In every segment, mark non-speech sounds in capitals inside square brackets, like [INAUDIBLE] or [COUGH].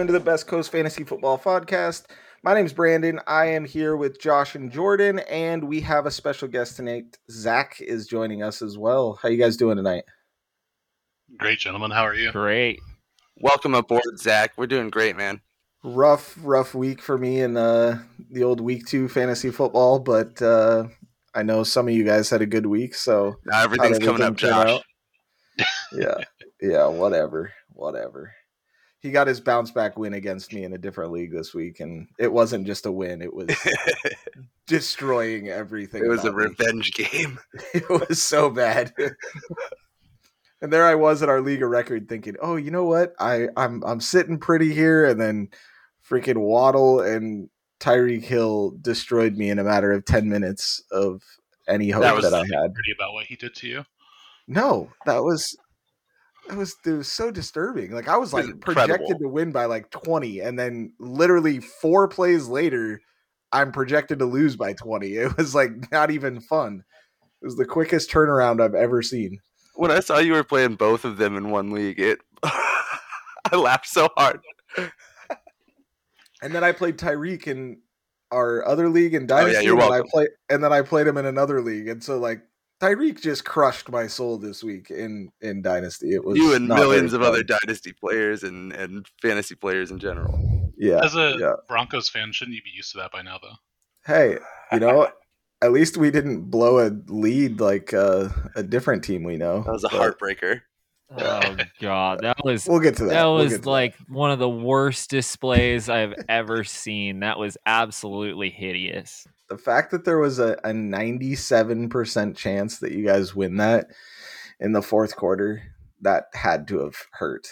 welcome into the Best Coast Fantasy Football Podcast. My name's Brandon. I am here with Josh and Jordan, and we have a special guest tonight. Zach is joining us as well. How you guys doing tonight? Great, gentlemen. How are you? Great. Welcome aboard, Zach. We're doing great, man. Rough, rough week for me in uh, the old week two fantasy football, but uh, I know some of you guys had a good week, so now everything's coming up, Josh. [LAUGHS] yeah, yeah, whatever, whatever he got his bounce back win against me in a different league this week, and it wasn't just a win; it was [LAUGHS] destroying everything. It was a me. revenge game. [LAUGHS] it was so bad. [LAUGHS] and there I was at our league of record, thinking, "Oh, you know what? I I'm I'm sitting pretty here," and then freaking Waddle and Tyreek Hill destroyed me in a matter of ten minutes of any hope that, that I had. Pretty about what he did to you. No, that was it was it was so disturbing. Like I was like projected to win by like 20 and then literally 4 plays later I'm projected to lose by 20. [LAUGHS] It was like not even fun. It was the quickest turnaround I've ever seen. When I saw you were playing both of them in one league, it [LAUGHS] I laughed so hard. and then I played Tyreek in our other league in Dynasty. Oh, yeah, you're welcome. And I play and then I played him in another league. And so like Tyreek just crushed my soul this week in in Dynasty. It was you and millions of other Dynasty players and and fantasy players in general. Yeah. As a yeah. Broncos fan, shouldn't you be used to that by now, though? Hey, you know, at least we didn't blow a lead like uh, a different team we know. That was a but, heartbreaker. Oh [LAUGHS] god, that was we'll get to that. That we'll was like that. one of the worst displays I've ever seen. That was absolutely hideous the fact that there was a, a 97% chance that you guys win that in the fourth quarter, that had to have hurt.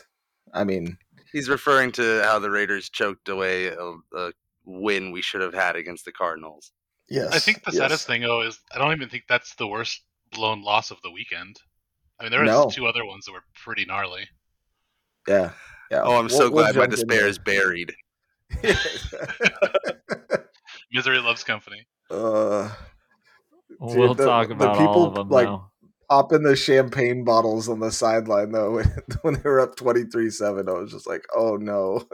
I mean, he's referring to how the Raiders choked away a, a win we should have had against the Cardinals. Yes. I think the yes. saddest thing, though, is I don't even think that's the worst blown loss of the weekend. I mean, there was no. two other ones that were pretty gnarly. Yeah. Yeah. Oh, I'm we'll, so glad we'll my despair is buried. [LAUGHS] Misery loves company. Uh, dude, we'll the, talk about the people, all of them like, now. Popping the champagne bottles on the sideline though [LAUGHS] when, when they were up 23-7 I was just like oh no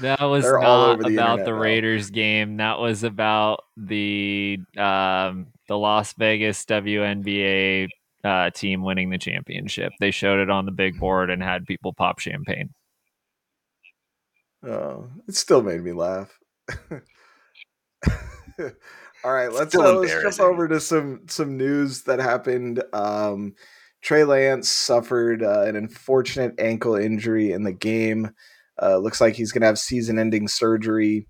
that was not the about the Raiders now. game that was about the um, the Las Vegas WNBA uh, team winning the championship they showed it on the big board and had people pop champagne oh it still made me laugh [LAUGHS] all right, let's, uh, let's jump over to some some news that happened. Um, Trey Lance suffered uh, an unfortunate ankle injury in the game. Uh, looks like he's going to have season-ending surgery.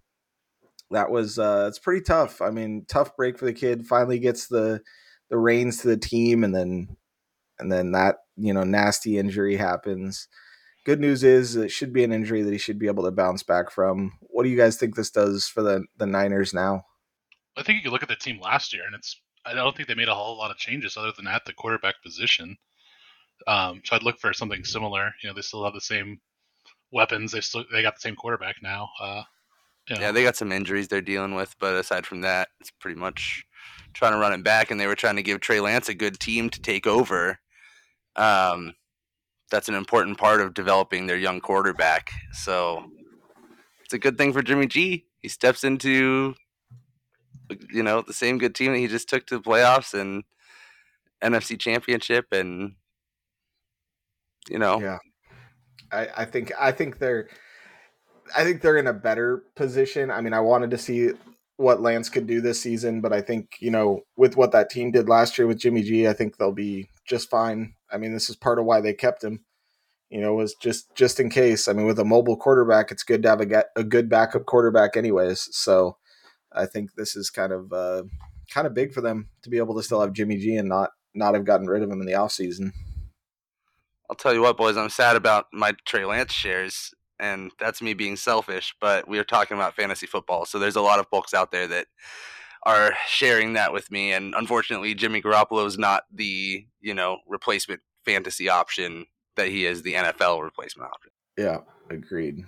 That was uh, it's pretty tough. I mean, tough break for the kid. Finally gets the the reins to the team, and then and then that you know nasty injury happens. Good news is it should be an injury that he should be able to bounce back from. What do you guys think this does for the the Niners now? I think you could look at the team last year, and it's I don't think they made a whole lot of changes other than at the quarterback position. Um, so I'd look for something similar. You know, they still have the same weapons. They still they got the same quarterback now. Uh, you know. Yeah, they got some injuries they're dealing with, but aside from that, it's pretty much trying to run it back. And they were trying to give Trey Lance a good team to take over. Um, that's an important part of developing their young quarterback. So it's a good thing for Jimmy G. He steps into you know, the same good team that he just took to the playoffs and NFC championship and you know. Yeah. I, I think I think they're I think they're in a better position. I mean, I wanted to see what Lance could do this season, but I think, you know, with what that team did last year with Jimmy G, I think they'll be just fine. I mean, this is part of why they kept him. You know, was just just in case. I mean, with a mobile quarterback, it's good to have a, a good backup quarterback anyways. So, I think this is kind of uh, kind of big for them to be able to still have Jimmy G and not not have gotten rid of him in the offseason. I'll tell you what, boys, I'm sad about my Trey Lance shares, and that's me being selfish. But we are talking about fantasy football, so there's a lot of folks out there that are sharing that with me. And unfortunately, Jimmy Garoppolo is not the you know replacement fantasy option that he is the NFL replacement option. Yeah, agreed.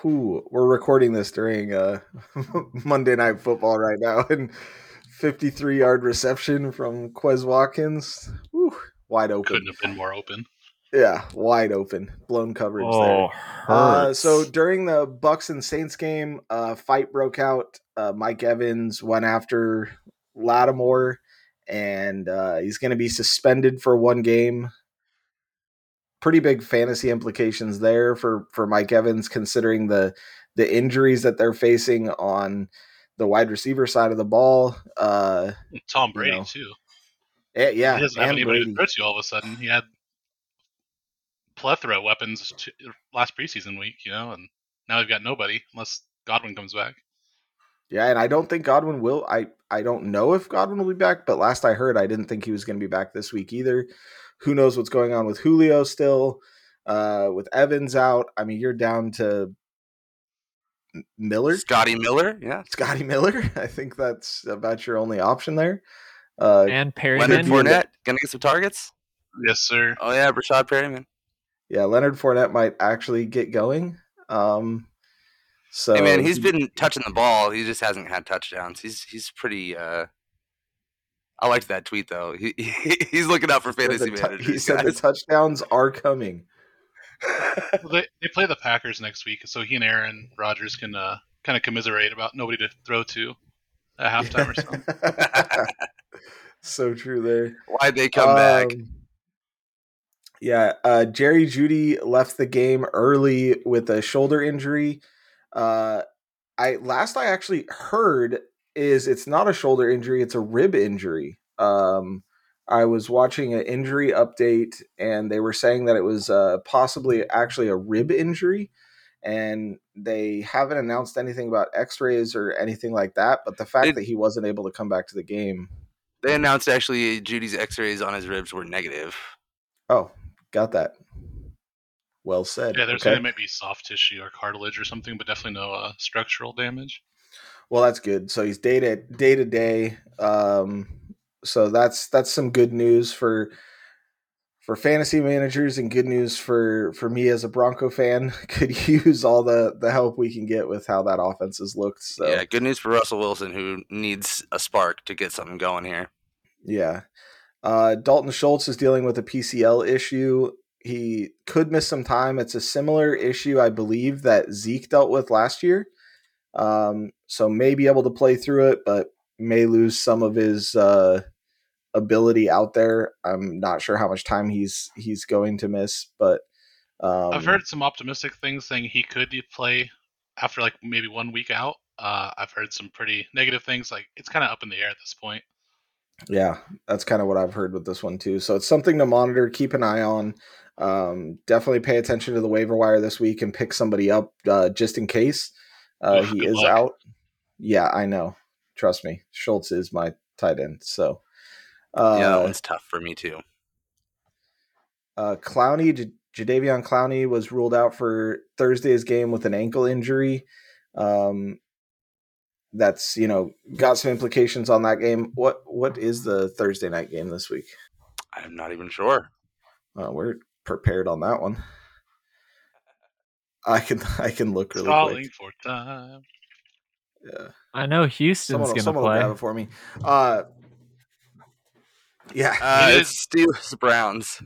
Who we're recording this during uh, [LAUGHS] Monday Night Football right now, [LAUGHS] and 53 yard reception from Quez Watkins. Whew, wide open. Couldn't have been more open. Yeah, wide open, blown coverage oh, there. Uh, so during the Bucks and Saints game, uh, fight broke out. Uh, Mike Evans went after Lattimore, and uh, he's going to be suspended for one game. Pretty big fantasy implications there for for Mike Evans, considering the the injuries that they're facing on the wide receiver side of the ball. Uh, Tom Brady you know, too. Yeah, yeah, he doesn't have anybody to throw to all of a sudden. He had plethora of weapons last preseason week, you know, and now we've got nobody unless Godwin comes back. Yeah, and I don't think Godwin will. I I don't know if Godwin will be back, but last I heard, I didn't think he was going to be back this week either. Who knows what's going on with Julio still? Uh, with Evans out, I mean, you're down to Miller, Scotty Miller, yeah, Scotty Miller. [LAUGHS] I think that's about your only option there. Uh, and Perry Leonard Fournette gonna get some targets. Yes, sir. Oh yeah, Breshad Perriman yeah, Leonard Fournette might actually get going. Um, so, hey man, he's been touching the ball. He just hasn't had touchdowns. He's he's pretty. Uh, I liked that tweet though. He, he [LAUGHS] he's looking out for fantasy t- managers. He said guys. the touchdowns are coming. well, they they play the Packers next week, so he and Aaron Rodgers can uh, kind of commiserate about nobody to throw to at halftime or something. [LAUGHS] so true there. Why'd they come um, back? Yeah, uh, Jerry Jeudy left the game early with a shoulder injury. Uh, I last I actually heard is it's not a shoulder injury; it's a rib injury. Um, I was watching an injury update, and they were saying that it was uh, possibly actually a rib injury, and they haven't announced anything about X-rays or anything like that. But the fact it, that he wasn't able to come back to the game, they announced actually Jeudy's X-rays on his ribs were negative. Oh, Got that. Well said. Yeah, there's okay. gonna maybe soft tissue or cartilage or something, but definitely no uh, structural damage. Well, that's good. So he's day to day to day. Um, so that's that's some good news for for fantasy managers and good news for for me as a Bronco fan. [LAUGHS] Could use all the the help we can get with how that offense has looked. So yeah, good news for Russell Wilson who needs a spark to get something going here. Yeah. Uh, Dalton Schultz is dealing with a PCL issue. He could miss some time. It's a similar issue, I believe, that Zeke dealt with last year. Um, so may be able to play through it, but may lose some of his uh, ability out there. I'm not sure how much time he's he's going to miss, but um, I've heard some optimistic things saying he could play after like maybe one week out. Uh, I've heard some pretty negative things. Like it's kind of up in the air at this point. Yeah, that's kind of what I've heard with this one too. So it's something to monitor, keep an eye on. Um, definitely pay attention to the waiver wire this week and pick somebody up uh, just in case uh, he is luck. out. Yeah, I know. Trust me, Schultz is my tight end. So uh, yeah, that one's tough for me too. Uh, Clowney, J- Jadeveon Clowney was ruled out for Thursday's game with an ankle injury. Um, that's you know got some implications on that game. What what is the Thursday night game this week? I'm not even sure. Uh, we're prepared on that one. I can [LAUGHS] I can look really Calling quick. for time. Yeah, I know Houston's someone, gonna play. Will it for me. Uh, yeah, uh, it it's Steelers Browns.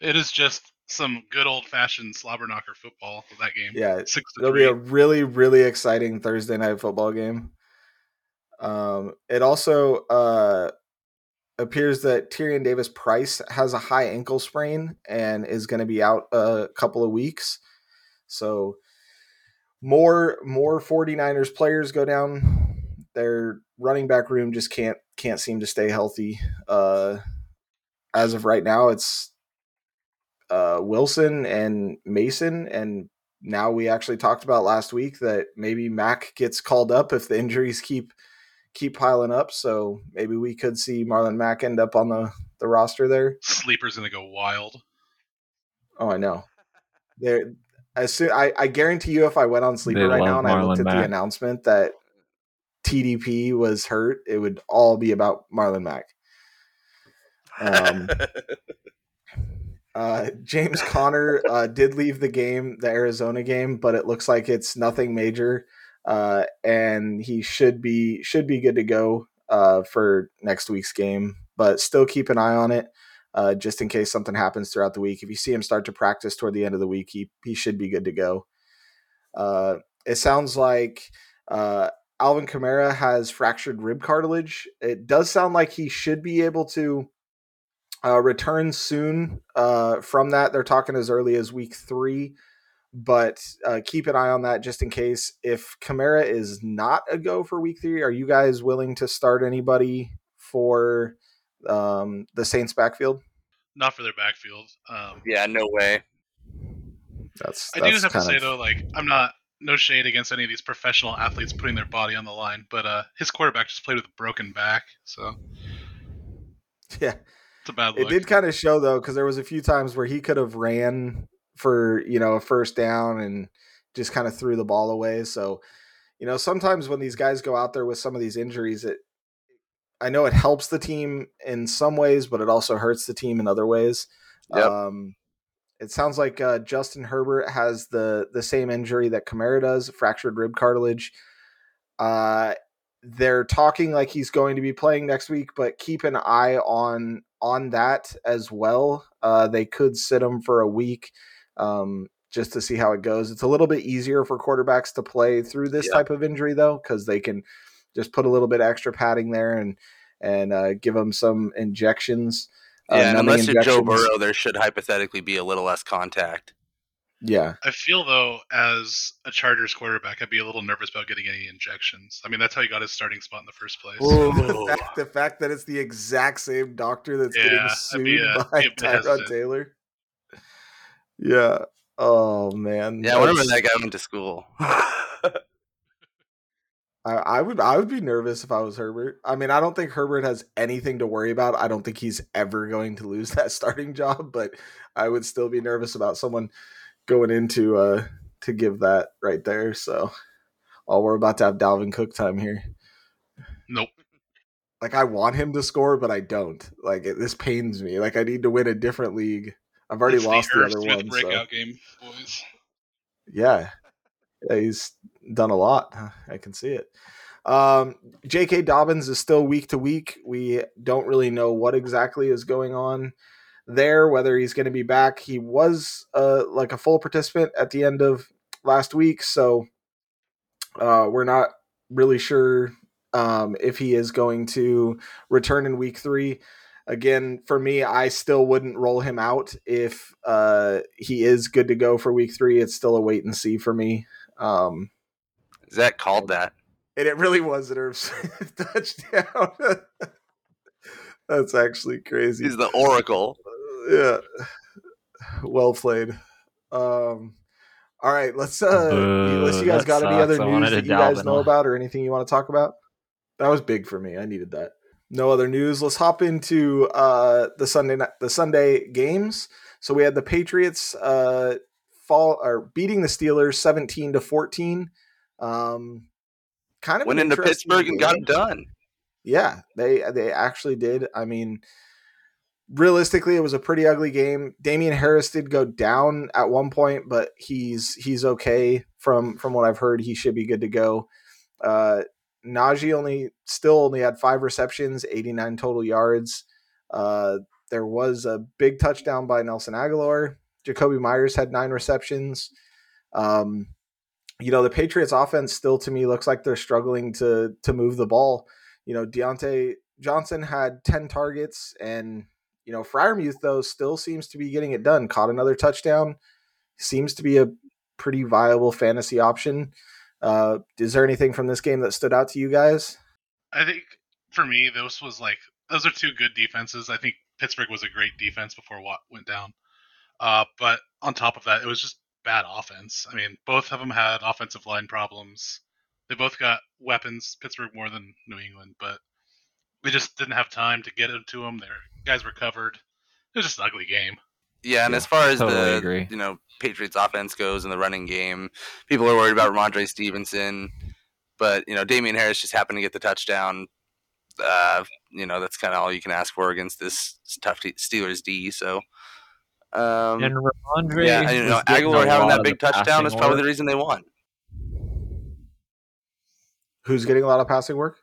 It is just some good old fashioned slobber knocker football for that game. Yeah, Six it'll three. be a really really exciting Thursday night football game. Um, it also uh, appears that Tyrion Davis Price has a high ankle sprain and is going to be out a couple of weeks. So more more 49ers players go down. Their running back room just can't can't seem to stay healthy. Uh, as of right now, it's uh, Wilson and Mason, and now we actually talked about last week that maybe Mac gets called up if the injuries keep keep piling up. So maybe we could see Marlon Mack end up on the, the roster there. Sleeper's gonna go wild. Oh, I know. There, as soon I, I guarantee you, if I went on sleeper they right now and Marlon I looked at Mack. the announcement that TDP was hurt, it would all be about Marlon Mack. Um, [LAUGHS] uh, James Conner uh, did leave the game, the Arizona game, but it looks like it's nothing major uh, and he should be should be good to go uh, for next week's game. But still keep an eye on it. uh, just in case something happens throughout the week. If you see him start to practice toward the end of the week, he he should be good to go. Uh, it sounds like uh, Alvin Kamara has fractured rib cartilage. It does sound like he should be able to uh, return soon uh, from that. They're talking as early as week three, but uh, keep an eye on that just in case. If Kamara is not a go for week three, are you guys willing to start anybody for um, the Saints backfield? Not for their backfield. Um, yeah, no way. That's. I do just have to say of... though, like I'm not no shade against any of these professional athletes putting their body on the line, but uh, his quarterback just played with a broken back, so [LAUGHS] yeah, it's a bad. Look. It did kind of show though, because there was a few times where he could have ran for you know a first down and just kind of threw the ball away. So you know sometimes when these guys go out there with some of these injuries, it I know it helps the team in some ways, but it also hurts the team in other ways. Yep. Um, it sounds like uh, Justin Herbert has the the same injury that Kamara does, fractured rib cartilage. Uh, they're talking like he's going to be playing next week, but keep an eye on on that as well. Uh, they could sit him for a week um, just to see how it goes. It's a little bit easier for quarterbacks to play through this type of injury though, because they can just put a little bit extra padding there and and uh, give them some injections. Uh, yeah, uh, unless you're Joe Burrow, there should hypothetically be a little less contact. Yeah. I feel though, as a Chargers quarterback, I'd be a little nervous about getting any injections. I mean, that's how he got his starting spot in the first place. the, fact, the, fact, that it's the exact same doctor that's yeah, getting sued be, uh, by Tyrod Taylor. Yeah. Oh man. Yeah, I remember that guy went to school. [LAUGHS] I, I would I would be nervous if I was Herbert. I mean, I don't think Herbert has anything to worry about. I don't think he's ever going to lose [LAUGHS] that starting job, but I would still be nervous about someone going into uh to give that right there. So, oh, we're about to have Dalvin Cook time here. Nope. Like I want him to score, but I don't. Like it, this pains me. Like I need to win a different league. I've already it's lost the, the other one. Breakout so. game, boys. Yeah, yeah, he's done a lot. I can see it. Um, J.K. Dobbins is still week to week. We don't really know what exactly is going on there, whether he's going to be back. He was uh, like a full participant at the end of last week, so uh, we're not really sure um, if he is going to return in week three. Again, for me, I still wouldn't roll him out if uh, he is good to go for week three. It's still a wait and see for me. Um, Zach called that, and it really was an Irv [LAUGHS] touchdown. [LAUGHS] That's actually crazy. He's the oracle. Uh, yeah, well played. Um, all right, let's. Uh, unless you guys got sucks. any other news that you guys know about or anything you want to talk about, that was big for me. I needed that. No other news. Let's hop into uh, the Sunday the Sunday games. So we had the Patriots uh, fall or beating the Steelers 17 to 14. Um, kind of went into Pittsburgh game. and got it done. Yeah, they they actually did. I mean, realistically, it was a pretty ugly game. Damien Harris did go down at one point, but he's he's okay from from what I've heard. He should be good to go. Uh, Najee only still only had five receptions, 89 total yards. Uh, there was a big touchdown by Nelson Agholor. Jakobi Meyers had nine receptions. Um, you know, the Patriots offense still to me looks like they're struggling to to move the ball. You know, Diontae Johnson had 10 targets and you know, Freiermuth though still seems to be getting it done. Caught another touchdown. Seems to be a pretty viable fantasy option. Uh, is there anything from this game that stood out to you guys? I think for me, those was like those are two good defenses. I think Pittsburgh was a great defense before Watt went down. Uh, but on top of that, it was just bad offense. I mean, both of them had offensive line problems. They both got weapons. Pittsburgh more than New England, but they just didn't have time to get into them. Their guys were covered. It was just an ugly game. Yeah, and yeah, as far as totally the agree. you know Patriots offense goes in the running game, people are worried about Rhamondre Stevenson, but you know Damien Harris just happened to get the touchdown. Uh, you know that's kind of all you can ask for against this tough Steelers D. So um, and Rhamondre, yeah, you know, Agholor having that big touchdown is probably work. the reason they won. Who's getting a lot of passing work?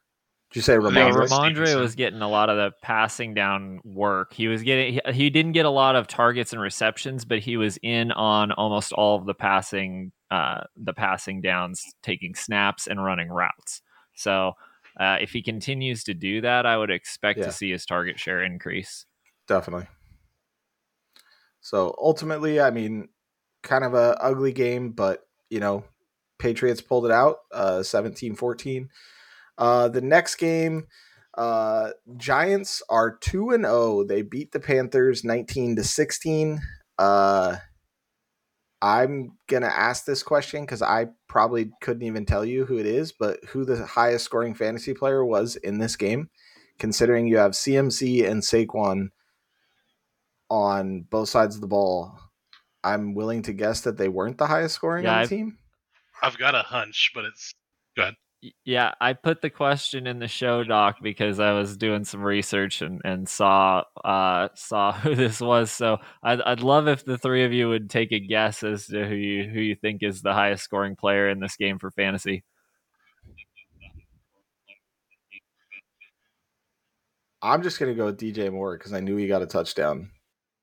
Did you say Rhamondre? Yeah, Rhamondre was getting a lot of the passing down work. He was getting he, he, didn't get a lot of targets and receptions, but he was in on almost all of the passing uh, the passing downs, taking snaps and running routes. So uh, if he continues to do that, I would expect yeah. to see his target share increase. Definitely. So ultimately, I mean, kind of a ugly game, but you know, Patriots pulled it out, uh, 17-14. Uh, the next game, uh, Giants are 2 and 0. They beat the Panthers 19 to 16. Uh, I'm going to ask this question cuz I probably couldn't even tell you who it is, but who the highest scoring fantasy player was in this game, considering you have CMC and Saquon on both sides of the ball. I'm willing to guess that they weren't the highest scoring yeah, on the I've, team. I've got a hunch, but it's good. Yeah, I put the question in the show doc because I was doing some research and, and saw uh, [LAUGHS] saw who this was. So I'd, I'd love if the three of you would take a guess as to who you who you think is the highest scoring player in this game for fantasy. I'm just gonna go with DJ Moore because I knew he got a touchdown.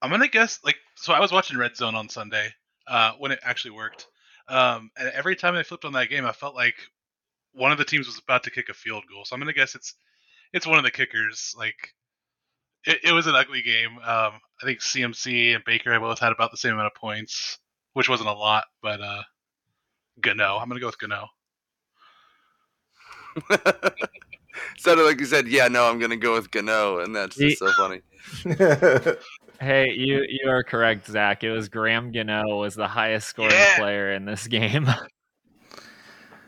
I'm gonna guess like so. I was watching Red Zone on Sunday uh, when it actually worked, um, and every time I flipped on that game, I felt like one of the teams was about to kick a field goal. So I'm gonna guess it's it's one of the kickers. Like it, it was an ugly game. Um, I think CMC and Baker both had about the same amount of points, which wasn't a lot, but uh, Gano. I'm gonna go with Gano. [LAUGHS] Sounded like you said, "Yeah, no, I'm gonna go with Gano," and that's just so funny. [LAUGHS] hey, you you are correct, Zach. It was Graham Gano was the highest scoring yeah. player in this game. [LAUGHS]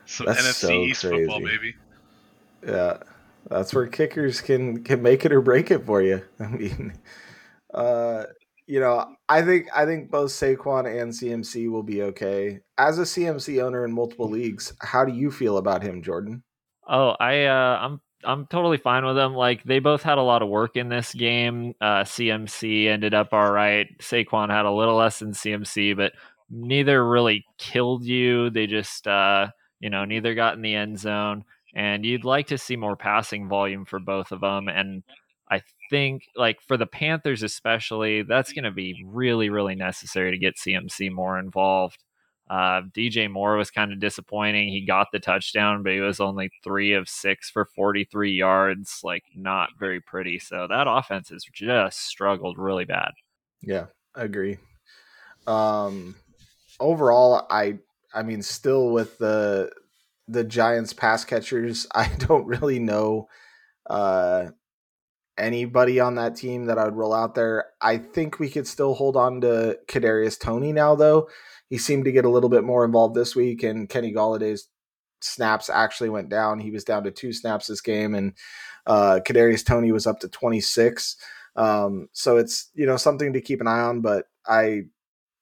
So that's NFC so East crazy. football, baby. Yeah, that's where kickers can can make it or break it for you. [LAUGHS] I mean, uh, you know, I think I think both Saquon and CMC will be okay. As a CMC owner in multiple leagues, how do you feel about him, Jordan? Oh, I uh, I'm I'm totally fine with them. Like they both had a lot of work in this game. Uh, CMC ended up all right. Saquon had a little less than CMC, but neither really killed you. They just uh, you know, neither got in the end zone, and you'd like to see more passing volume for both of them. And I think, like for the Panthers especially, that's going to be really, really necessary to get CMC more involved. Uh, DJ Moore was kind of disappointing. He got the touchdown, but he was only three of six for 43 yards. Like, not very pretty. So that offense has just struggled really bad. Yeah, I agree. Um, overall, I I mean, still with the the Giants pass catchers, [LAUGHS] I don't really know uh, anybody on that team that I would roll out there. I think we could still hold on to Kadarius Toney now, though. He seemed to get a little bit more involved this week, and Kenny Golladay's snaps actually went down. He was down to two snaps this game, and uh, Kadarius Toney was up to 26. Um, so it's you know something to keep an eye on. But I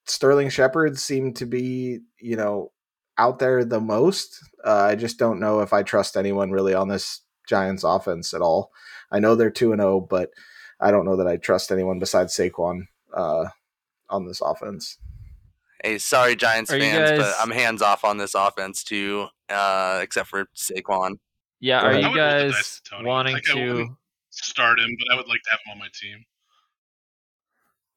Sterling Shepard seemed to be, you know, out there the most. Uh, I just don't know if I trust anyone really on this Giants offense at all. I know they're 2 and 0, but I don't know that I trust anyone besides Saquon uh, on this offense. Hey, sorry, Giants are fans, guys... but I'm hands off on this offense too, uh, except for Saquon. Yeah, are you guys wanting like, to start him? But I would like to have him on my team.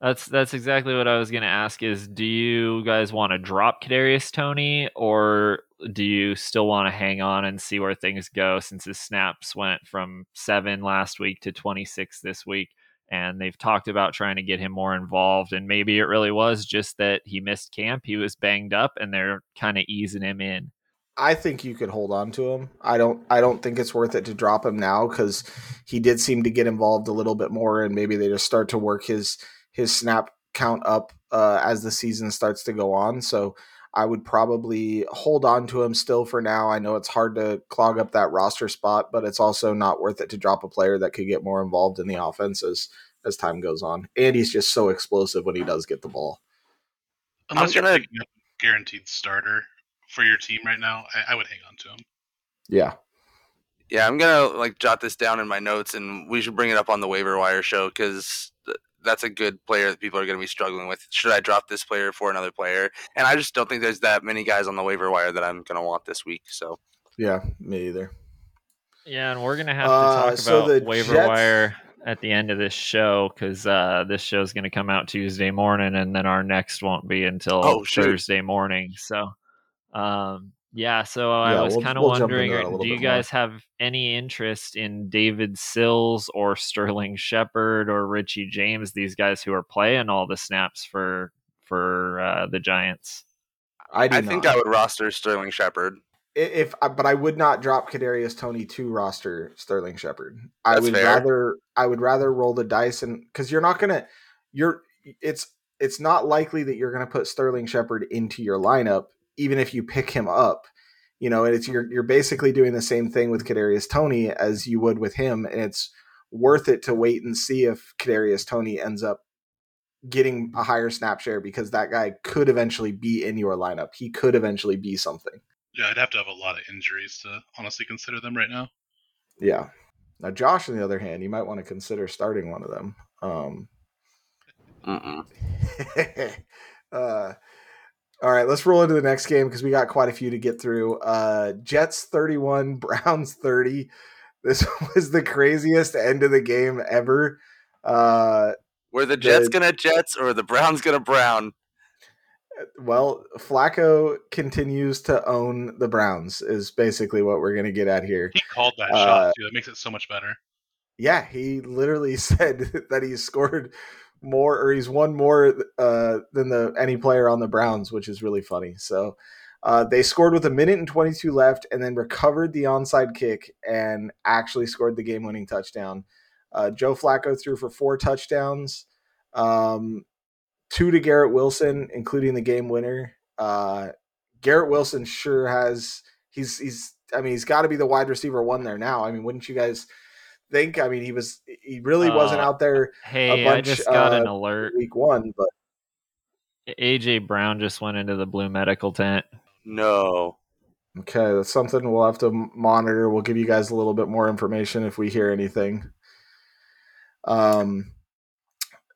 That's that's exactly what I was going to ask. Is do you guys want to drop Kadarius Toney, or do you still want to hang on and see where things go? Since his snaps went from seven last week to twenty six this week, and they've talked about trying to get him more involved, and maybe it really was just that he missed camp, he was banged up, and they're kind of easing him in. I think you could hold on to him. I don't. I don't think it's worth it to drop him now because he did seem to get involved a little bit more, and maybe they just start to work his his snap count up uh, as the season starts to go on. So I would probably hold on to him still for now. I know it's hard to clog up that roster spot, but it's also not worth it to drop a player that could get more involved in the offense as as time goes on. And he's just so explosive when he does get the ball. Unless you're picking up a guaranteed starter for your team right now, I, I would hang on to him. Yeah. Yeah, I'm gonna like jot this down in my notes, and we should bring it up on the waiver wire show because that's a good player that people are going to be struggling with. Should I drop this player for another player? And I just don't think there's that many guys on the waiver wire that I'm going to want this week. So yeah, me either. Yeah, and we're gonna have to uh, talk uh, so about waiver Jets... wire at the end of this show because uh, this show is going to come out Tuesday morning, and then our next won't be until oh, Thursday morning. So, um, yeah. So yeah, I was we'll, kind of we'll wondering, do you guys more. have any interest in David Sills or Sterling Shepard or Richie James? These guys who are playing all the snaps for for uh, the Giants. I, I think I would roster Sterling Shepard if uh, but I would not drop Kadarius Toney to roster Sterling Shepard. I would fair. rather I would rather roll the dice and because you're not gonna you're it's it's not likely that you're gonna put Sterling Shepard into your lineup even if you pick him up. You know, and it's you're you're basically doing the same thing with Kadarius Toney as you would with him, and it's worth it to wait and see if Kadarius Toney ends up getting a higher snap share because that guy could eventually be in your lineup. He could eventually be something. Yeah, I'd have to have a lot of injuries to honestly consider them right now. Yeah. Now, Josh, on the other hand, you might want to consider starting one of them. Um, [LAUGHS] uh, all right, let's roll into the next game because we got quite a few to get through. Uh, Jets 31, [LAUGHS] Browns 30. This [LAUGHS] was the craziest end of the game ever. Uh, Were the Jets the, gonna Jets or the Browns gonna Brown? well, Flacco continues to own the Browns is basically what we're going to get at here. He called that uh, shot too. That makes it so much better. Yeah, he literally [LAUGHS] said that he scored more or he's won more uh, than the any player on the Browns, which is really funny. So uh, they scored with a minute and 22 left and then recovered the onside kick and actually scored the game winning touchdown. Uh, Joe Flacco threw for four touchdowns. Um, two to Garrett Wilson, including the game winner. Uh, Garrett Wilson sure has he's he's I mean he's got to be the wide receiver one there now. I mean, wouldn't you guys think? I mean, he was he really uh, wasn't out there. Hey, bunch, I just got uh, an alert week one, but AJ Brown just went into the blue medical tent. No. Okay, that's something we'll have to monitor. We'll give you guys a little bit more information if we hear anything. Um,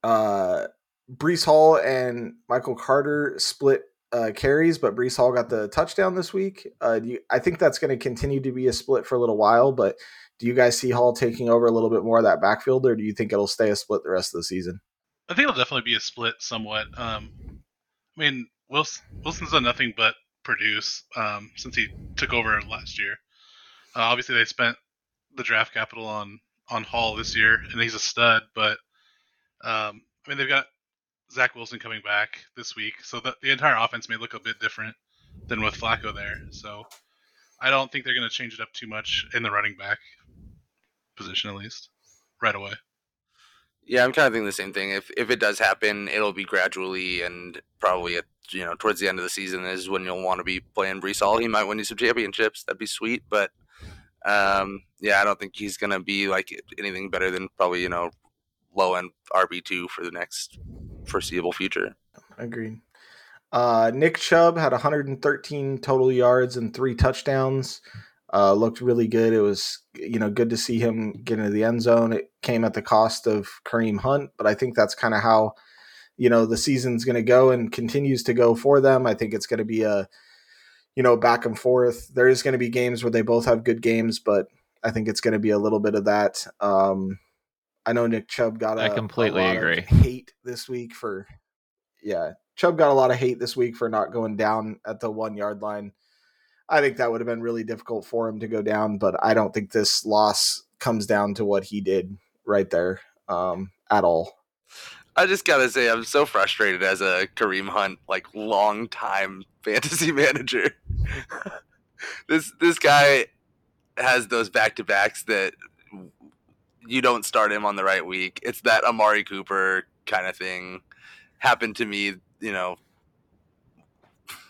uh, Breece Hall and Michael Carter split uh, carries, but Breece Hall got the touchdown this week. Uh, you, I think that's going to continue to be a split for a little while, but do you guys see Hall taking over a little bit more of that backfield, or do you think it'll stay a split the rest of the season? I think it'll definitely be a split somewhat. Um, I mean, Wilson, Wilson's done nothing but produce um, since he took over last year. Uh, obviously, they spent the draft capital on on Hall this year, and he's a stud. But um, I mean, they've got Zach Wilson coming back this week, so the, the entire offense may look a bit different than with Flacco there. So I don't think they're going to change it up too much in the running back position, at least right away. Yeah, I'm kind of thinking the same thing. If if it does happen, it'll be gradually and probably at you know towards the end of the season is when you'll want to be playing Breece Hall. He might win you some championships. That'd be sweet, but um, yeah, I don't think he's gonna be like anything better than probably you know low end RB two for the next foreseeable future. Agreed. Uh, Nick Chubb had 113 total yards and three touchdowns. Uh, looked really good. It was you know good to see him get into the end zone. It came at the cost of Kareem Hunt, but I think that's kind of how you know the season's going to go and continues to go for them. I think it's going to be a you know back and forth. There is going to be games where they both have good games, but I think it's going to be a little bit of that. Um, I know Nick Chubb got a, I completely agree. hate this week for yeah. Chubb got a lot of hate this week for not going down at the one yard line. I think that would have been really difficult for him to go down, but I don't think this loss comes down to what he did right there um, at all. I just gotta say, I'm so frustrated as a Kareem Hunt like long time [LAUGHS] fantasy manager. [LAUGHS] this this guy has those back to backs that you don't start him on the right week. It's that Amari Cooper kind of thing. Happened to me, you know.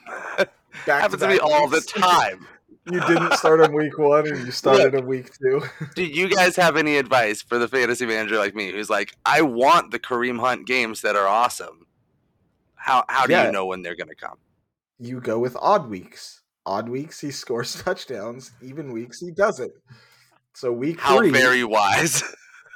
[LAUGHS] happens to, to me all the [LAUGHS] time. you didn't start him week one and you started him week two. [LAUGHS] do you guys have any advice for the fantasy manager like me who's like, I want the Kareem Hunt games that are awesome? How how do yeah. you know when they're gonna come? You go with odd weeks. Odd weeks he scores [LAUGHS] touchdowns. Even weeks he doesn't. So week How three, very wise.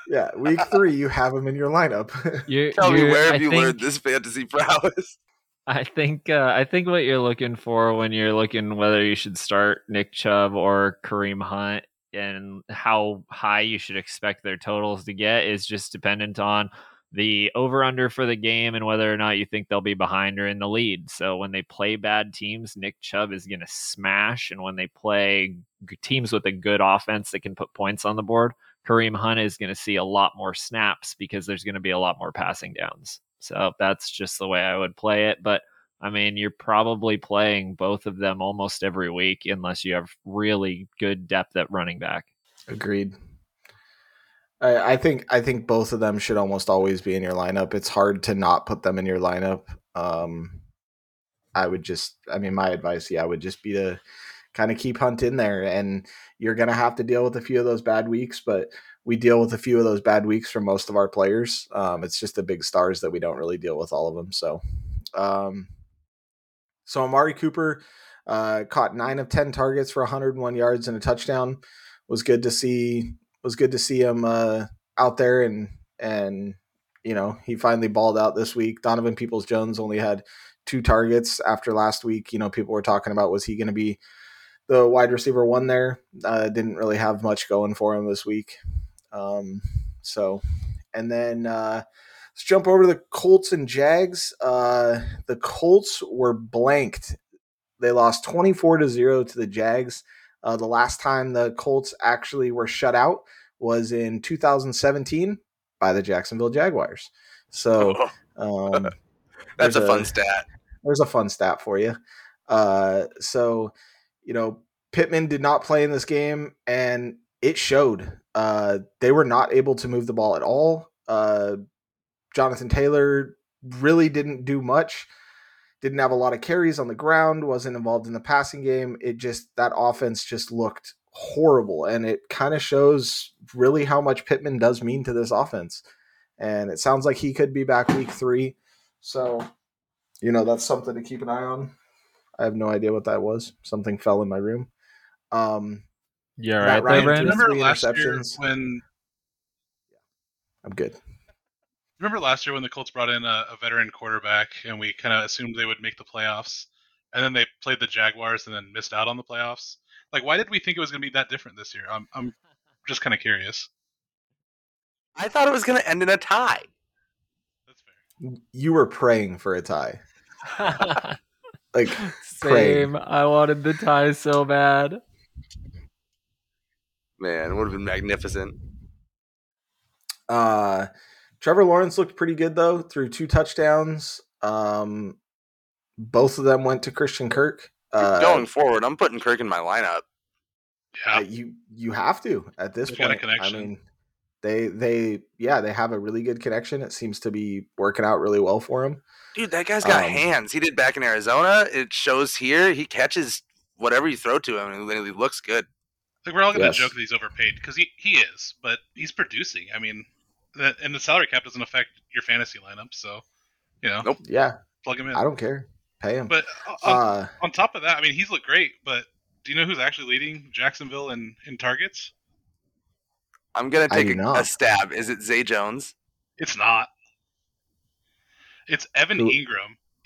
yeah, week three, you have him in your lineup. You're, Tell you're, me where have I you think, learned this fantasy prowess? I think uh, I think what you're looking for when you're looking whether you should start Nick Chubb or Kareem Hunt and how high you should expect their totals to get is just dependent on the over under for the game and whether or not you think they'll be behind or in the lead. So when they play bad teams, Nick Chubb is going to smash. And when they play teams with a good offense that can put points on the board, Kareem Hunt is going to see a lot more snaps because there's going to be a lot more passing downs. So that's just the way I would play it. But I mean, you're probably playing both of them almost every week unless you have really good depth at running back. Agreed. I, I think I think both of them should almost always be in your lineup. It's hard to not put them in your lineup. Um, I would just, I mean, my advice, yeah, would just be to kind of keep Hunt in there, and you're gonna have to deal with a few of those bad weeks, but we deal with a few of those bad weeks for most of our players. Um, it's just the big stars that we don't really deal with all of them. So, um, so Amari Cooper uh, caught nine of ten targets for 101 yards and a touchdown. Was good to see. Was good to see him uh, out there and and you know he finally balled out this week. Donovan Peoples Jones only had two targets after last week. You know people were talking about was he going to be the wide receiver one there. Uh, didn't really have much going for him this week. Um, so and then uh, Let's jump over to the Colts and Jags. Uh, the Colts were blanked. They lost 24 to 0 to the Jags. Uh, the last time the Colts actually were shut out was in 2017 by the Jacksonville Jaguars. So um, [LAUGHS] that's a fun stat. There's a fun stat for you. Uh, so, you know, Pittman did not play in this game, and it showed. Uh, they were not able to move the ball at all. Uh, Jonathan Taylor really didn't do much. Didn't have a lot of carries on the ground, wasn't involved in the passing game. It just, that offense just looked horrible. And it kind of shows really how much Pittman does mean to this offense. And it sounds like he could be back week three. So, you know, that's something to keep an eye on. I have no idea what that was. Something fell in my room. Um, yeah, right. Ryan, remember last year when I'm good. Remember last year when the Colts brought in a, a veteran quarterback and we kind of assumed they would make the playoffs, and then they played the Jaguars and then missed out on the playoffs. Like, why did we think it was going to be that different this year? I'm I'm [LAUGHS] just kind of curious. I thought it was going to end in a tie. That's fair. You were praying for a tie. [LAUGHS] like same. Praying. I wanted the tie so bad. Man, it would have been magnificent. Uh Trevor Lawrence looked pretty good though, threw two touchdowns. Um, both of them went to Christian Kirk. Uh, Going forward, I'm putting Kirk in my lineup. Yeah, uh, you you have to at this point. I mean, they they yeah they have a really good connection. It seems to be working out really well for him. Dude, that guy's got um, hands. He did back in Arizona. It shows here. He catches whatever you throw to him, and he looks good. Like we're all going to yes. joke that he's overpaid because he, he is, but he's producing. I mean, that and the salary cap doesn't affect your fantasy lineup, so you know. Nope. Yeah. Plug him in. I don't care. Pay him. But on, uh, on top of that, I mean, he's looked great. But do you know who's actually leading Jacksonville in in targets? I'm gonna take a, a, stab. Is it Zay Jones? It's not. It's Evan Who?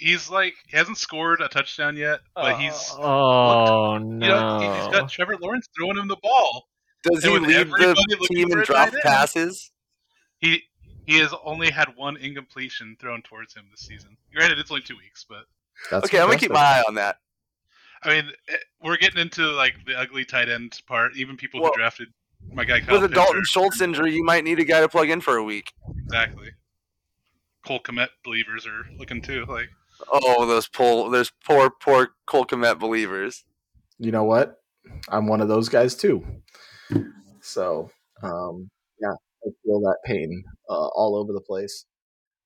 Engram. He's like he hasn't scored a touchdown yet, but he's oh looked, no. You know, he's got Trevor Lawrence throwing him the ball. Does he lead the team in drop passes? He he has only had one incompletion thrown towards him this season. Granted, it's only two weeks, but That's okay. I'm gonna keep my eye on that. I mean, eh, we're getting into like the ugly tight end part. Even people well, who drafted my guy Kyle with a Dalton Schultz injury, you might need a guy to plug in for a week. Exactly. Cole Kmet believers are looking too. Like, oh, those poor, those poor, poor Cole Kmet believers. You know what? I'm one of those guys too. So, um, yeah, I feel that pain uh, all over the place.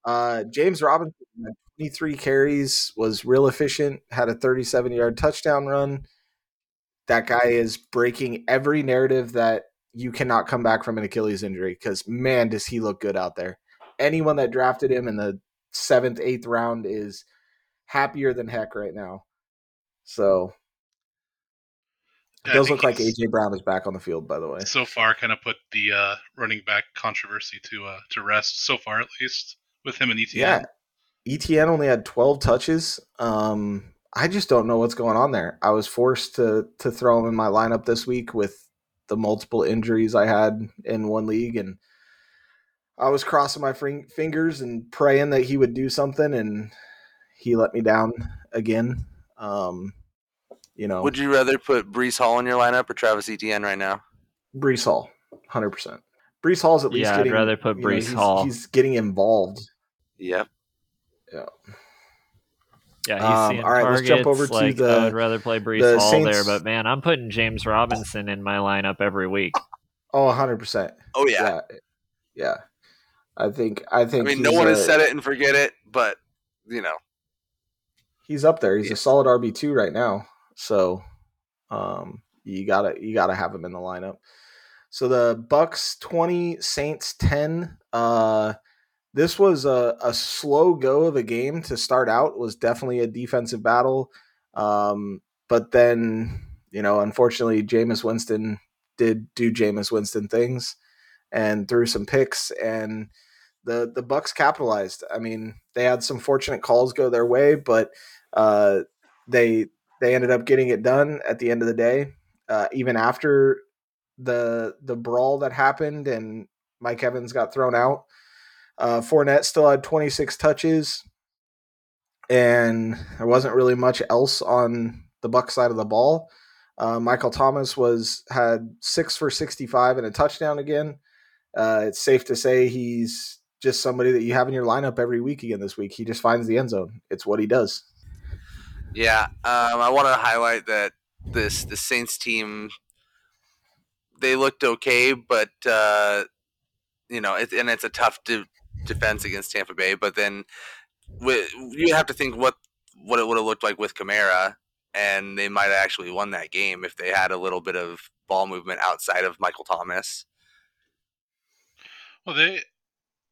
Uh, James Robinson 23 carries, was real efficient, had a 37 yard touchdown run. That guy is breaking every narrative that you cannot come back from an Achilles injury because, man, does he look good out there. Anyone that drafted him in the seventh, eighth round is happier than heck right now. So it does look like AJ Brown is back on the field, by the way. So far, kind of put the uh, running back controversy to uh, to rest. So far, at least with him and ETN. Yeah, ETN only had 12 touches. Um, I just don't know what's going on there. I was forced to to throw him in my lineup this week with the multiple injuries I had in one league, and I was crossing my fingers and praying that he would do something, and he let me down again. Um, you know, would you rather put Breece Hall in your lineup or Travis Etienne right now? Breece Hall, hundred percent. Breece Hall's at least yeah, getting. I'd rather put Breece know, Hall. He's, he's getting involved. Yep. Yeah. Yeah, he's um, all right, targets. Let's jump over like, to the. I would rather play Breece Hall Saints... there, but man, I'm putting James Robinson in my lineup every week. Oh, 100 percent. Oh yeah. yeah, yeah. I think. I think. I mean, no one a, has said it and forget it, but you know, he's up there. He's yeah. a solid RB two right now. So, um, you gotta you gotta have him in the lineup. So the Bucks twenty, Saints ten. Uh, this was a, a slow go of a game to start out. It was definitely a defensive battle. Um, but then, you know, unfortunately, Jameis Winston did do Jameis Winston things and threw some picks and the the Bucks capitalized. I mean, they had some fortunate calls go their way, but uh, they they ended up getting it done at the end of the day. Uh, even after the the brawl that happened and Mike Evans got thrown out, uh, Fournette still had 26 touches, and there wasn't really much else on the Buck side of the ball. Uh, Michael Thomas was had six for 65 and a touchdown again. Uh, it's safe to say he's just somebody that you have in your lineup every week again this week. He just finds the end zone. It's what he does. Yeah, um, I want to highlight that this the Saints team they looked okay, but uh, you know, it, and it's a tough de- defense against Tampa Bay. But then you have to think what what it would have looked like with Kamara, and they might have actually won that game if they had a little bit of ball movement outside of Michael Thomas. Well, they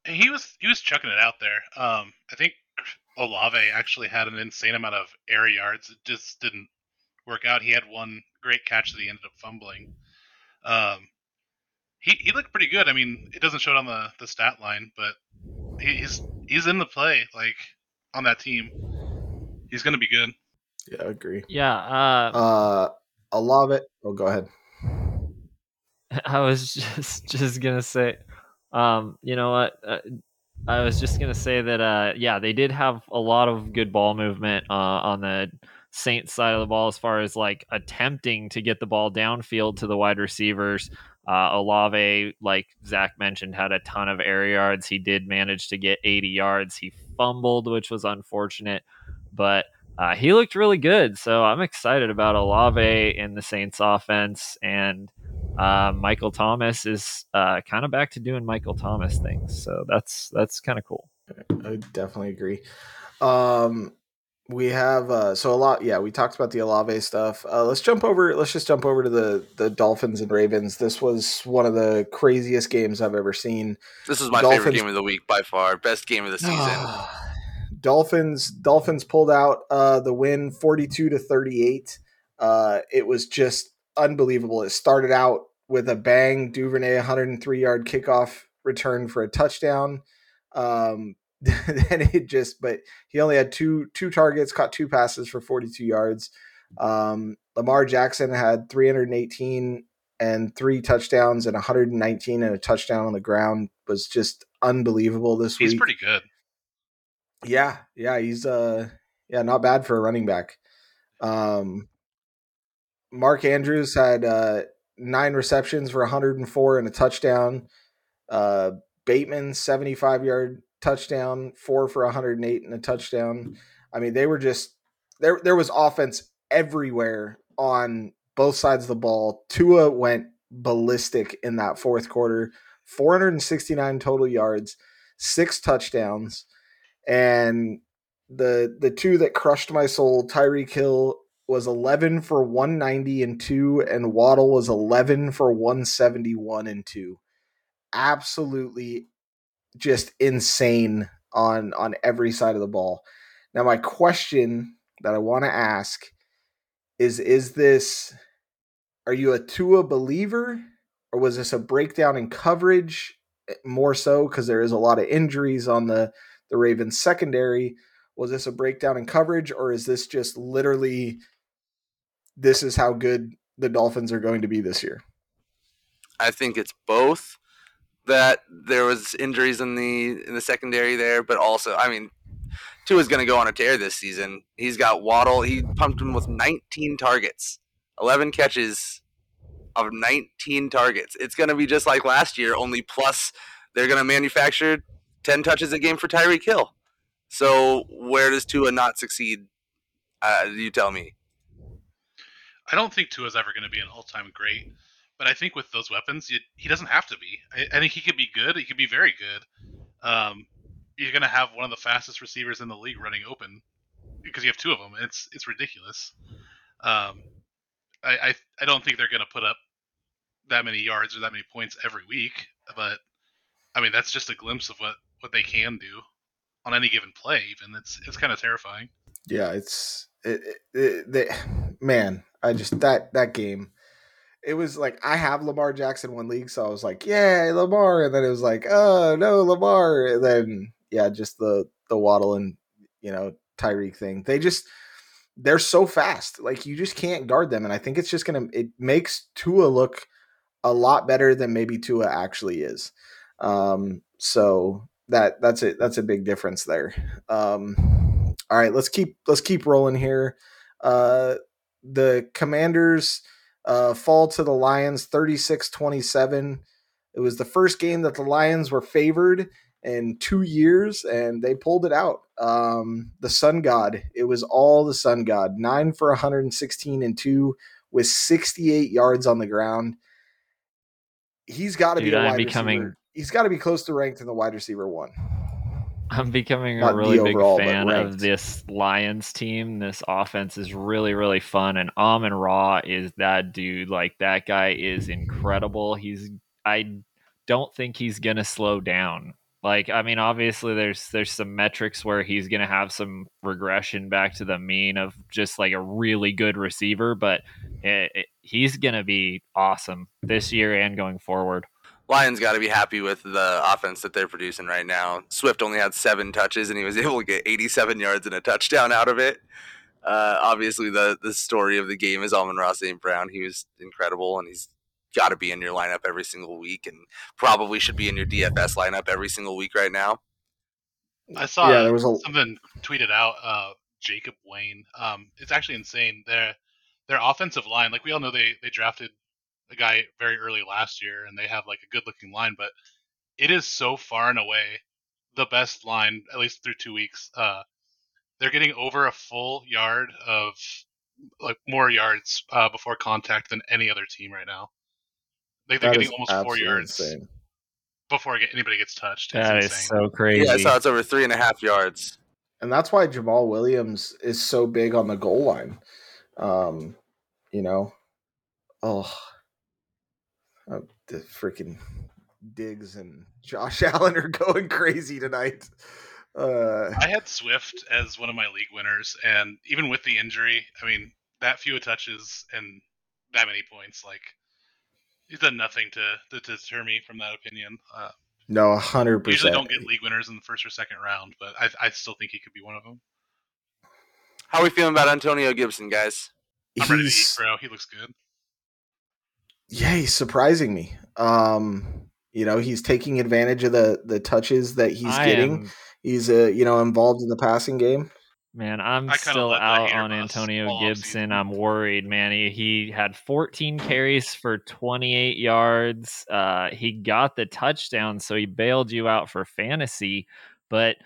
he was he was chucking it out there. Um, I think Olave actually had an insane amount of air yards. It just didn't work out. He had one great catch that he ended up fumbling. Um, he he looked pretty good. I mean, it doesn't show it on the the stat line, but he's he's in the play like on that team. He's going to be good. Yeah, I agree. Yeah. Uh, uh, I love it. Oh, go ahead. [LAUGHS] I was just just gonna say, um, you know what? Uh, I was just gonna say that, uh, yeah, they did have a lot of good ball movement uh, on the Saints side of the ball as far as like attempting to get the ball downfield to the wide receivers. Uh, Olave, like Zach mentioned, had a ton of air yards. He did manage to get 80 yards. He fumbled, which was unfortunate, but uh, he looked really good. So I'm excited about Olave in the Saints offense. And uh, Michael Thomas is uh, kind of back to doing Michael Thomas things. So that's that's kind of cool. I definitely agree. Um, we have uh, so a lot. Yeah, we talked about the Olave stuff. Uh, let's jump over. Let's just jump over to the the Dolphins and Ravens. This was one of the craziest games I've ever seen. This is my Dolphins, favorite game of the week by far. Best game of the season. [SIGHS] Dolphins Dolphins pulled out uh, the win, forty two to thirty eight. Uh, it was just unbelievable. It started out with a bang. Duvernay, 103 yard kickoff return for a touchdown. Um, [LAUGHS] then it just but he only had two two targets, caught two passes for 42 yards. Um, Lamar Jackson had 318 and three touchdowns and 119 and a touchdown on the ground was just unbelievable this he's week. He's pretty good. Yeah, yeah, he's uh yeah, not bad for a running back. Um Mark Andrews had uh nine receptions for 104 and a touchdown. Uh Bateman 75 yard touchdown, four for 108 and a touchdown. I mean, they were just there. There was offense everywhere on both sides of the ball. Tua went ballistic in that fourth quarter. 469 total yards, six touchdowns, and the the two that crushed my soul, Tyreek Hill was 11 for 190 and 2 and Waddle was 11 for 171 and 2. Absolutely just insane on on every side of the ball. Now my question that I want to ask is is this are you a Tua believer or was this a breakdown in coverage eh, more so because there is a lot of injuries on the the Ravens secondary was this a breakdown in coverage or is this just literally this is how good the Dolphins are going to be this year? I think it's both that there was injuries in the in the secondary there, but also, I mean, Tua's going to go on a tear this season. He's got Waddle. He pumped him with 19 targets, 11 catches of 19 targets. It's going to be just like last year, only plus they're going to manufacture 10 touches a game for Tyreek Hill. So where does Tua not succeed? Uh, you tell me. I don't think Tua's ever going to be an all-time great, but I think with those weapons, you, he doesn't have to be. I, I, think he could be good. He could be very good. Um, you're going to have one of the fastest receivers in the league running open because you have two of them. It's it's ridiculous. Um, I, I I don't think they're going to put up that many yards or that many points every week, but I mean that's just a glimpse of what what they can do on any given play. Even it's it's kind of terrifying. Yeah, it's it, it, it, man. I just that that game. It was like I have Lamar Jackson one league, so I was like, "Yeah, Lamar," and then it was like, "Oh no, Lamar," and then yeah, just the the Waddle and you know Tyreek thing. They just they're so fast. Like you just can't guard them. And I think it's just gonna it makes Tua look a lot better than maybe Tua actually is. Um, so that that's it. That's a big difference there. Um, all right, let's keep let's keep rolling here. Uh, the Commanders uh, fall to the Lions 36-27. It was the first game that the Lions were favored in two years, and they pulled it out. Um, the Sun God, it was all the Sun God. Nine for 116 and two with 68 yards on the ground. He's got to be a wide becoming, receiver. He's got to be close to ranked in the wide receiver one. I'm becoming Not a really big overall, fan of this Lions team. This offense is really, really fun, and Amon Ra is that dude. Like that guy is incredible. He's I don't think he's gonna slow down. Like, I mean, obviously there's there's some metrics where he's going to have some regression back to the mean of just like a really good receiver, but it, it, he's going to be awesome this year and going forward. Lions got to be happy with the offense that they're producing right now. Swift only had seven touches, and he was [LAUGHS] able to get 87 yards and a touchdown out of it. Uh, obviously, the the story of the game is Amon-Ra St. Brown. He was incredible, and he's got to be in your lineup every single week and probably should be in your DFS lineup every single week right now. I saw yeah, there was a... something tweeted out. Uh, Jacob Wayne. Um, it's actually insane. Their their offensive line, like we all know, they they drafted a guy very early last year, and they have like a good looking line, but it is so far and away the best line, at least through two weeks. Uh, they're getting over a full yard of like more yards uh, before contact than any other team right now. Like they're that getting almost four yards insane. before anybody gets touched. It's that insane. is so crazy. Yeah, I saw it's over three and a half yards. And that's why Jamaal Williams is so big on the goal line. Um, you know, oh, oh the freaking Diggs and Josh [LAUGHS] Allen are going crazy tonight. Uh, I had Swift as one of my league winners, and even with the injury, I mean, that few touches and that many points, like he's done nothing to, to, to deter me from that opinion. Uh, no, hundred percent. Usually don't get league winners in the first or second round, but I, I still think he could be one of them. How are we feeling about Antonio Gibson, guys? I'm he's, ready to eat, bro. He looks good. Yeah, he's surprising me. Um, you know, he's taking advantage of the the touches that he's I getting. Am... He's uh, you know, involved in the passing game. Man, I'm still out on Antonio Gibson. I'm worried, man. He, he had 14 carries for 28 yards. Uh, he got the touchdown, so he bailed you out for fantasy. But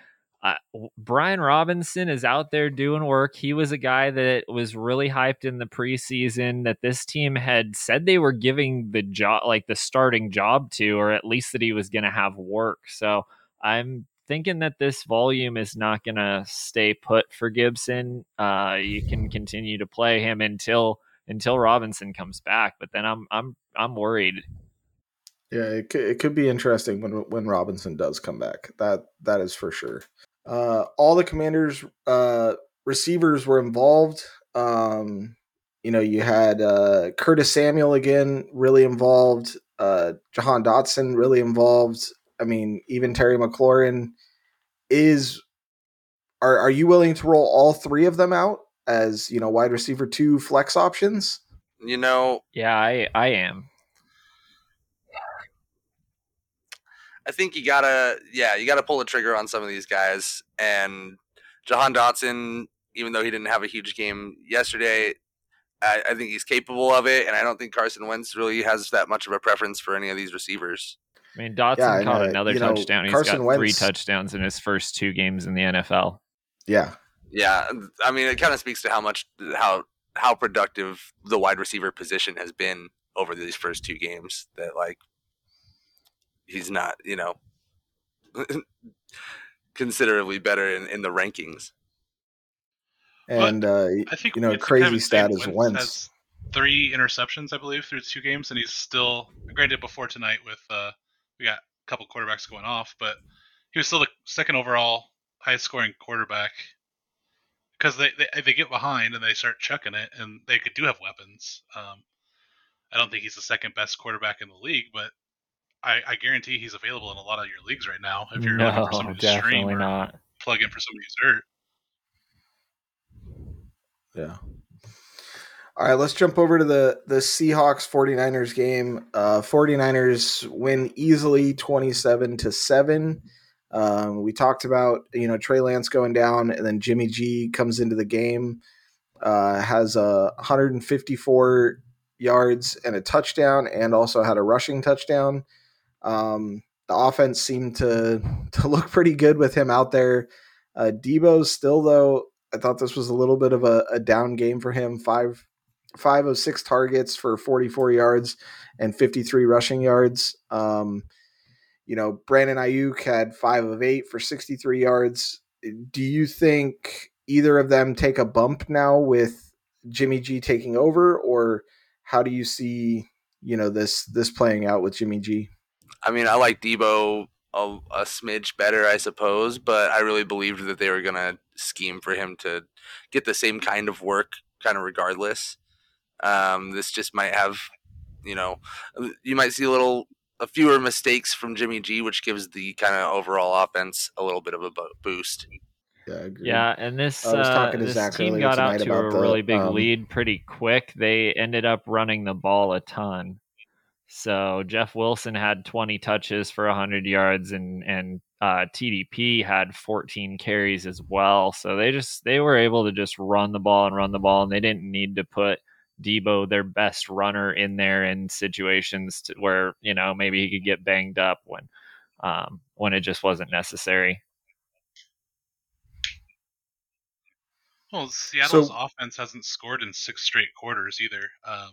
Brian Robinson is out there doing work. He was a guy that was really hyped in the preseason that this team had said they were giving the job, like the starting job to, or at least that he was going to have work. So I'm thinking that this volume is not going to stay put for Gibson. Uh, you can continue to play him until until Robinson comes back, but then I'm I'm I'm worried. Yeah, it could, it could be interesting when when Robinson does come back. That that is for sure. Uh, all the Commanders uh, receivers were involved. Um, you know, you had uh, Curtis Samuel again, really involved. Uh, Jahan Dotson really involved. I mean, even Terry McLaurin is. Are are you willing to roll all three of them out as you know wide receiver two flex options? You know, yeah, I I am. I think you gotta, yeah, you gotta pull the trigger on some of these guys. And Jahan Dotson, even though he didn't have a huge game yesterday, I, I, think he's capable of it. And I don't think Carson Wentz really has that much of a preference for any of these receivers. I mean, Dotson yeah, caught uh, another touchdown. Know, he's got Wentz, three touchdowns in his first two games in the NFL. Yeah, yeah. I mean, it kind of speaks to how much how how productive the wide receiver position has been over these first two games. That like he's not, you know, [LAUGHS] considerably better in, in the rankings. And uh, I think you know, crazy kind of stat is Wentz three interceptions, I believe, through two games, and he's still granted before tonight with uh, we got a couple quarterbacks going off, but he was still the second overall highest scoring quarterback because they, they, they get behind and they start chucking it, and they could do have weapons. Um, I don't think he's the second best quarterback in the league, but I, I guarantee he's available in a lot of your leagues right now. If you're no, looking for somebody to stream or not. plug in for somebody who's hurt. Yeah. All right, let's jump over to the the Seahawks 49ers game. Uh 49ers win easily 27 to 7. Um, we talked about, you know, Trey Lance going down and then Jimmy G comes into the game. Uh, has a 154 yards and a touchdown and also had a rushing touchdown. Um, the offense seemed to to [LAUGHS] look pretty good with him out there. Uh, Deebo's still though. I thought this was a little bit of a, a down game for him. Five five of six targets for 44 yards and 53 rushing yards. Um, you know, Brandon Aiyuk had five of eight for 63 yards. Do you think either of them take a bump now with Jimmy G taking over, or how do you see you know this this playing out with Jimmy G? I mean, I like Deebo a, a smidge better, I suppose, but I really believed that they were gonna scheme for him to get the same kind of work, kind of regardless. Um, this just might have, you know, you might see a little a fewer mistakes from Jimmy G, which gives the kind of overall offense a little bit of a boost. Yeah, yeah, and this uh, this Zach team got out to a the, really big um, lead pretty quick. They ended up running the ball a ton. So Jeff Wilson had 20 touches for 100 yards, and and uh, TDP had 14 carries as well. So they just they were able to just run the ball and run the ball, and they didn't need to put Deebo, their best runner in there in situations to, where you know maybe he could get banged up when um, when it just wasn't necessary. Well, Seattle's so, offense hasn't scored in six straight quarters either. Um,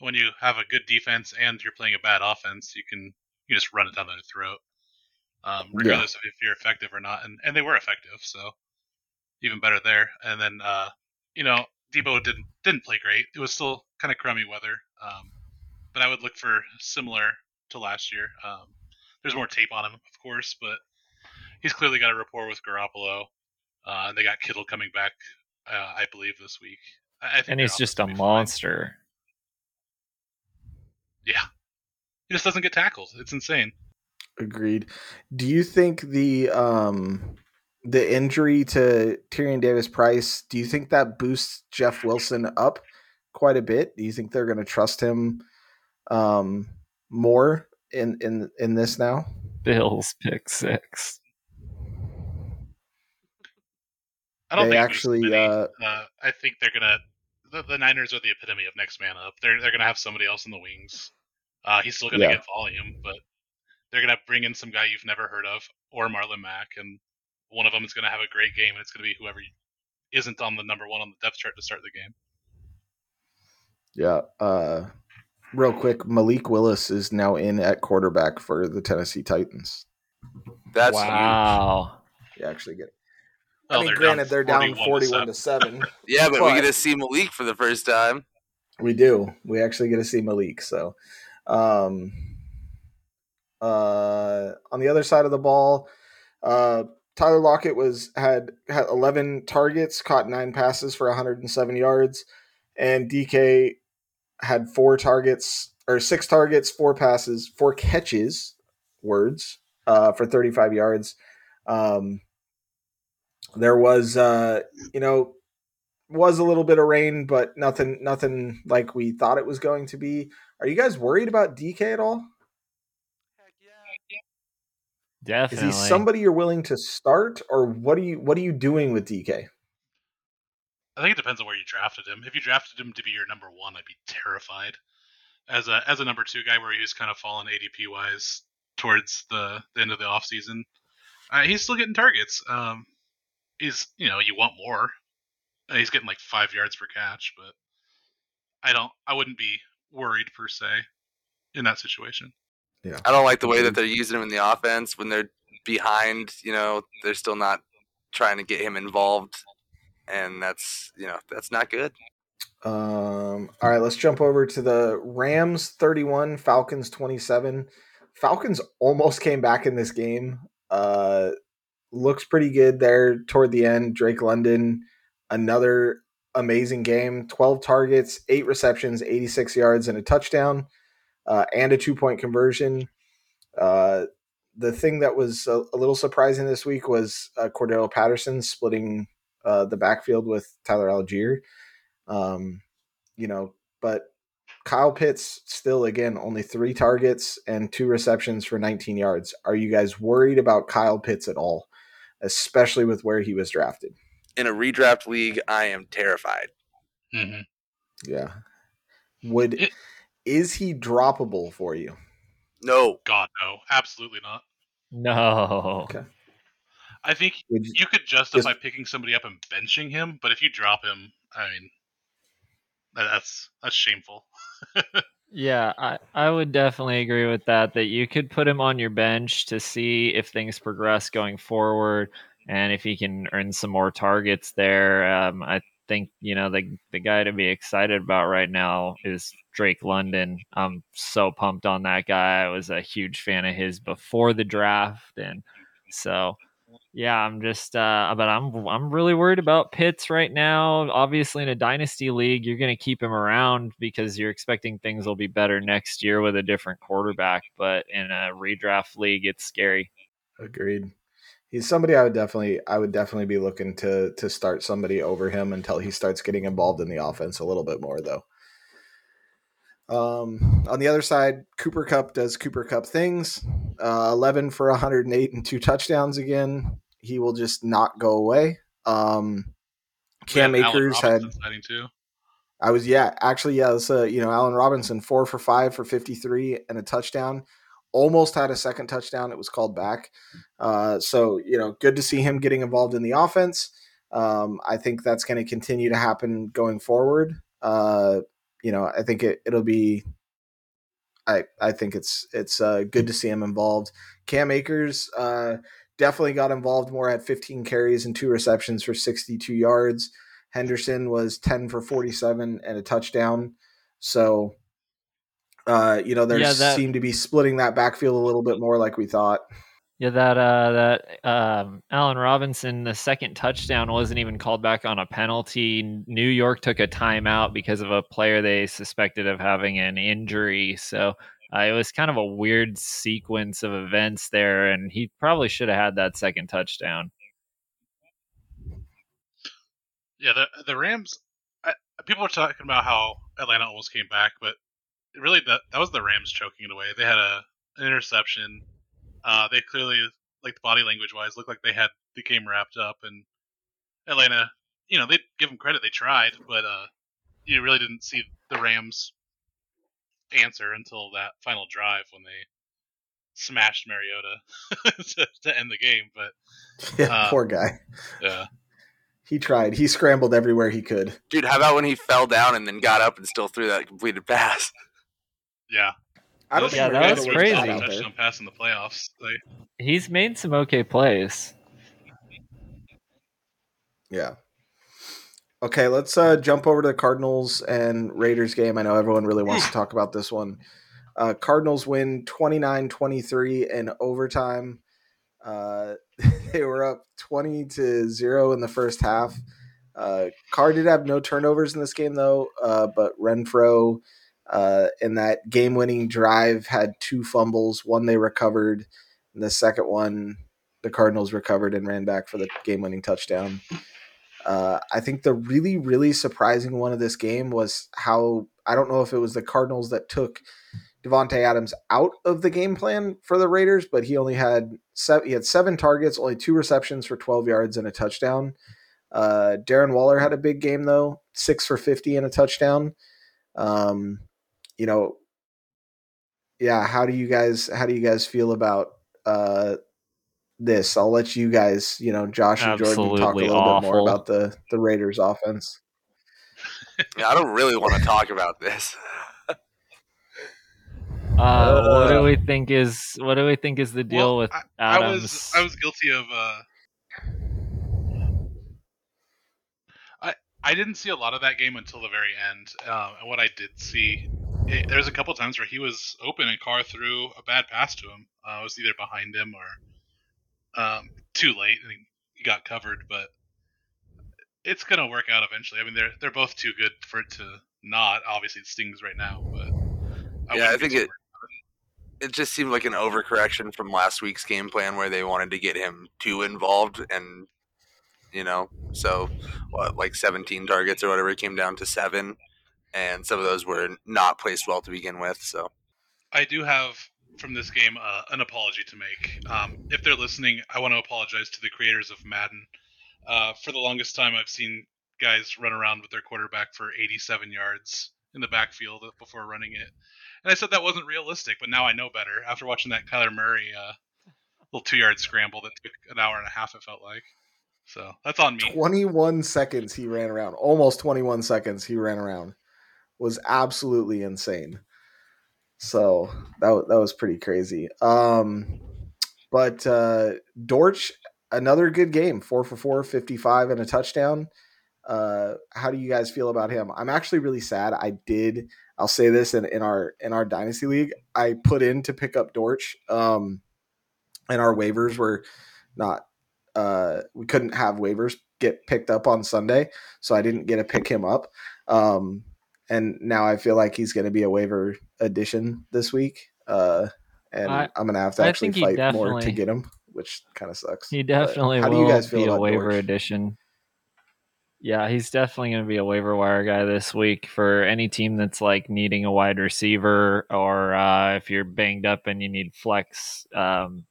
when you have a good defense and you're playing a bad offense, you can you just run it down their throat, um, regardless yeah. of if you're effective or not. And and they were effective, so even better there. And then uh, you know Deebo didn't didn't play great. It was still kind of crummy weather, um, but I would look for similar to last year. Um, there's more tape on him, of course, but he's clearly got a rapport with Garoppolo. Uh, and they got Kittle coming back, uh, I believe, this week. I, and he's just a monster. Yeah. He just doesn't get tackled. It's insane. Agreed. Do you think the um the injury to Tyrion Davis Price, do you think that boosts Jeff Wilson up quite a bit? Do you think they're going to trust him um more in in in this now? Bills pick 6. I don't they think actually. Uh, uh, I think they're gonna. The, the, Niners are the epitome of next man up. They're they're gonna have somebody else in the wings. Uh, he's still gonna yeah. get volume, but they're gonna bring in some guy you've never heard of, or Marlon Mack, and one of them is gonna have a great game, and it's gonna be whoever isn't on the number one on the depth chart to start the game. Yeah. Uh, real quick, Malik Willis is now in at quarterback for the Tennessee Titans. That's wow. Huge. You actually get it. I mean, granted, they're down 41 to 7. [LAUGHS] yeah, but, but, we get to see Malik for the first time. We do. We actually get to see Malik. So, um, uh, on the other side of the ball, uh, Tyler Lockett was had had 11 targets, caught nine passes for 107 yards, and DK had four targets or six targets, four passes, four catches, words, uh, for 35 yards. Um, there was, uh, you know, was a little bit of rain, but nothing, nothing like we thought it was going to be. Are you guys worried about DK at all? Definitely. Is he somebody you're willing to start, or what are you what are you doing with DK? I think it depends on where you drafted him. If you drafted him to be your number one, I'd be terrified. As a as a number two guy, where he's kind of fallen ADP wise towards the, the end of the offseason, uh, he's still getting targets. Um, he's you know you want more. Uh, he's getting like five yards per catch, but I don't. I wouldn't be worried per se in that situation. Yeah, I don't like the way that they're using him in the offense when they're behind. You know, they're still not trying to get him involved, and that's you know that's not good. Um. All right, let's jump over to the Rams thirty-one, Falcons twenty-seven. Falcons almost came back in this game. Uh, looks pretty good there toward the end. Drake London, another amazing game 12 targets, eight receptions, 86 yards, and a touchdown, uh, and a two point conversion. Uh, the thing that was a, a, little surprising this week was uh, Cordarrelle Patterson splitting uh, the backfield with Tyler Allgeier. Um, you know, but Kyle Pitts still again only three targets and two receptions for 19 yards. Are you guys worried about Kyle Pitts at all, especially with where he was drafted? In a redraft league, I am terrified. Mm-hmm. Yeah. Would it, is he droppable for you? No. God, no, absolutely not. No. Okay. I think you, you, could justify just, picking somebody up and benching him, but if you drop him, I mean, that's that's shameful. [LAUGHS] yeah, I, I would definitely agree with that. That you could put him on your bench to see if things progress going forward, and if he can earn some more targets there. Um, I think you know the the guy to be excited about right now is Drake London. I'm so pumped on that guy. I was a huge fan of his before the draft, and so yeah, I'm just, uh, but I'm, I'm really worried about Pitts right now. Obviously, in a dynasty league, you're going to keep him around because you're expecting things will be better next year with a different quarterback. But in a redraft league, it's scary. Agreed. He's somebody I would definitely, I would definitely be looking to to start somebody over him until he starts getting involved in the offense a little bit more, though. Um, on the other side, Cooper Kupp does Cooper Kupp things. Uh, 11 for 108 and two touchdowns again. He will just not go away. Um, Cam Akers had. I was yeah, actually yeah. This uh, you know Allen Robinson four for five for 53 and a touchdown. Almost had a second touchdown. It was called back. Uh, so you know, good to see him getting involved in the offense. Um, I think that's going to continue to happen going forward. Uh, you know, I think it, it'll be. I I think it's it's uh, good to see him involved. Cam Akers uh, definitely got involved more at 15 carries and two receptions for 62 yards. Henderson was 10 for 47 and a touchdown. So, uh, you know, there yeah, that, seemed to be splitting that backfield a little bit more like we thought. Yeah, that uh, that um, Allen Robinson, the second touchdown wasn't even called back on a penalty. New York took a timeout because of a player they suspected of having an injury. So uh, it was kind of a weird sequence of events there, and he probably should have had that second touchdown. Yeah, the the Rams. I, people were talking about how Atlanta almost came back, but really that that was the Rams choking it away. They had a an interception uh, they clearly, like the body language wise, looked like they had the game wrapped up. And Atlanta, you know, they give them credit; they tried, but uh, you really didn't see the Rams answer until that final drive when they smashed Mariota [LAUGHS] to, to, end the game. But [LAUGHS] yeah, uh, poor guy. Yeah. He tried. He scrambled everywhere he could. Dude, how about when he fell down and then got up and still threw that completed pass? Yeah. I don't yeah, that was crazy. Touchdown pass in the playoffs. Like, He's made some okay plays. Yeah. Okay, let's uh, jump over to the Cardinals and Raiders game. I know everyone really wants to talk about this one. Uh, Cardinals win 29 23 in overtime. Uh, [LAUGHS] they were up 20 to 0 in the first half. Uh, Carr did have no turnovers in this game, though, uh, but Renfrow uh, in that game winning drive had two fumbles. One they recovered, and the second one the Cardinals recovered and ran back for the game winning touchdown. Uh, I think the really, really surprising one of this game was how I don't know if it was the Cardinals that took Davante Adams out of the game plan for the Raiders, but he only had seven, he had seven targets, only two receptions for 12 yards and a touchdown. Uh, Darren Waller had a big game though, six for 50 and a touchdown. Um, you know, yeah. How do you guys how do you guys feel about uh, this? I'll let you guys, you know, Josh and Absolutely Jordan talk a little awful. bit more about the the Raiders offense. yeah, I don't really want to talk about this. Uh, what do we think is what do we think is the deal well, with I, Adams? I was I was guilty of. Uh, I I didn't see a lot of that game until the very end, um, and what I did see, it, there was a couple times where he was open and Carr threw a bad pass to him. Uh, it was either behind him or um, too late, and he got covered. But it's gonna work out eventually. I mean, they're they're both too good for it to not. Obviously, it stings right now, but I yeah, I think it it just seemed like an overcorrection from last week's game plan where they wanted to get him too involved and you know so what like 17 targets or whatever it came down to seven and some of those were not placed well to begin with so i do have from this game uh, an apology to make um, if they're listening i want to apologize to the creators of madden uh, for the longest time i've seen guys run around with their quarterback for 87 yards in the backfield before running it and I said that wasn't realistic, but now I know better after watching that Kyler Murray uh, little two yard scramble that took an hour and a half. It felt like. So that's on me. 21 seconds he ran around. Almost 21 seconds he ran around. Was absolutely insane. So that that was pretty crazy. Um, but uh, another good game. Four for four, 55 and a touchdown. Uh, how do you guys feel about him? I'm actually really sad. I did I'll say this in, in our in our dynasty league, I put in to pick up Dortch. Um, and our waivers were not uh, we couldn't have waivers get picked up on Sunday, so I didn't get to pick him up. Um, and now I feel like he's going to be a waiver addition this week. Uh, and I, am going to have to actually fight more to get him, which kind of sucks. He definitely how do you guys feel be a waiver addition. Yeah, he's definitely going to be a waiver wire guy this week for any team that's like needing a wide receiver, or uh, if you're banged up and you need flex. Um,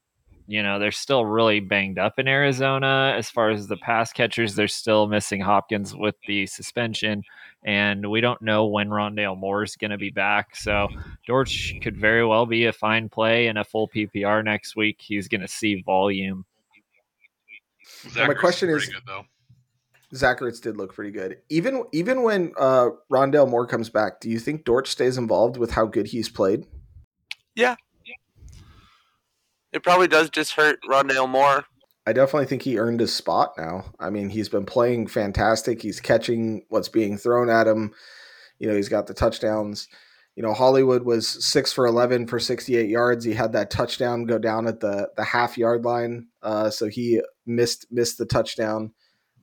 you know, they're still really banged up in Arizona as far as the pass catchers. They're still missing Hopkins with the suspension, and we don't know when Rondale Moore is going to be back. So Dortch could very well be a fine play in a full PPR next week. He's going to see volume. my question is. Good, though Zach Ertz did look pretty good. Even even when uh, Rondale Moore comes back, do you think Dortch stays involved with how good he's played? Yeah. It probably does just hurt Rondale Moore. I definitely think he earned his spot now. I mean, he's been playing fantastic. He's catching what's being thrown at him. You know, he's got the touchdowns. You know, Hollywood was six for eleven for sixty-eight yards. He had that touchdown go down at the the half yard line, uh, so he missed missed the touchdown.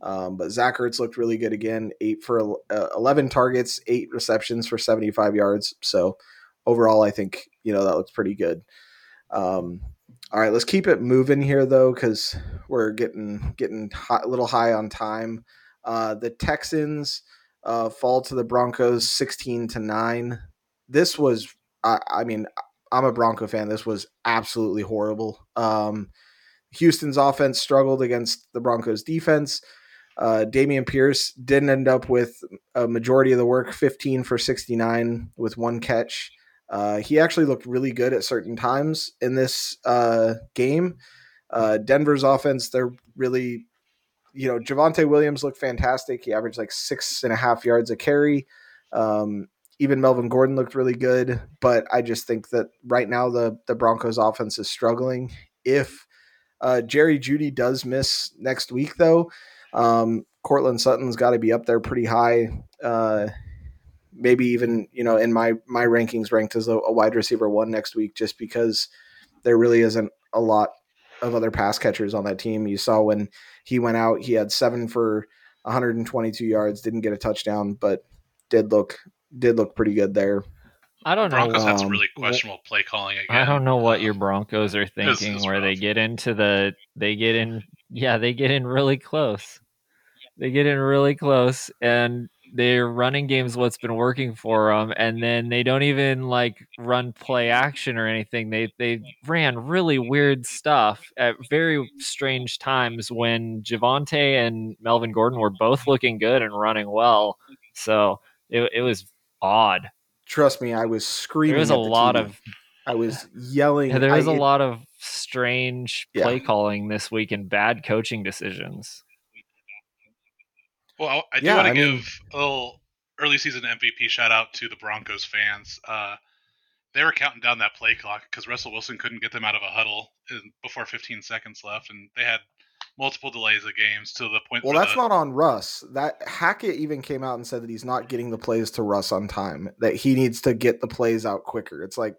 Um, but Zach Ertz looked really good again. Eight for uh, 11 targets, eight receptions for 75 yards. So overall, I think, you know, that looks pretty good. Um, all right, let's keep it moving here though, because we're getting getting hot, a little high on time. Uh, the Texans uh, fall to the Broncos 16 to nine. This was, I, I, mean, I'm a Bronco fan. This was absolutely horrible. Um, Houston's offense struggled against the Broncos defense. Uh, Dameon Pierce didn't end up with a majority of the work, 15 for 69 with one catch. Uh, he actually looked really good at certain times in this uh, game. Uh, Denver's offense, they're really, you know, Javonte Williams looked fantastic. He averaged like six and a half yards a carry. Um, even Melvin Gordon looked really good, but I just think that right now the the Broncos offense is struggling. If uh, Jerry Jeudy does miss next week, though, um, Courtland Sutton's got to be up there pretty high. Maybe even you know in my my rankings ranked as a, a, wide receiver one next week, just because there really isn't a lot of other pass catchers on that team. You saw when he went out, he had seven for 122 yards, didn't get a touchdown, but did look did look pretty good there. I don't know. Broncos um, had some really questionable play calling again. I don't know what your Broncos are thinking, where rough. they get into the they get in, yeah, they get in really close they get in really close and their running game's what's been working for them, and then they don't even like run play action or anything. They they ran really weird stuff at very strange times when Javonte and Melvin Gordon were both looking good and running well. So it it was odd. Trust me, I was screaming. There was a lot TV. of. I was yelling. Yeah, there was I, a lot of strange yeah. play calling this week and bad coaching decisions. Well, I do yeah, want to give mean, a little early season MVP shout out to the Broncos fans. Uh, they were counting down that play clock because Russell Wilson couldn't get them out of a huddle in, before 15 seconds left, and they had multiple delays of games to the point. Well, that's the, not on Russ. That Hackett even came out and said that he's not getting the plays to Russ on time. That he needs to get the plays out quicker. It's like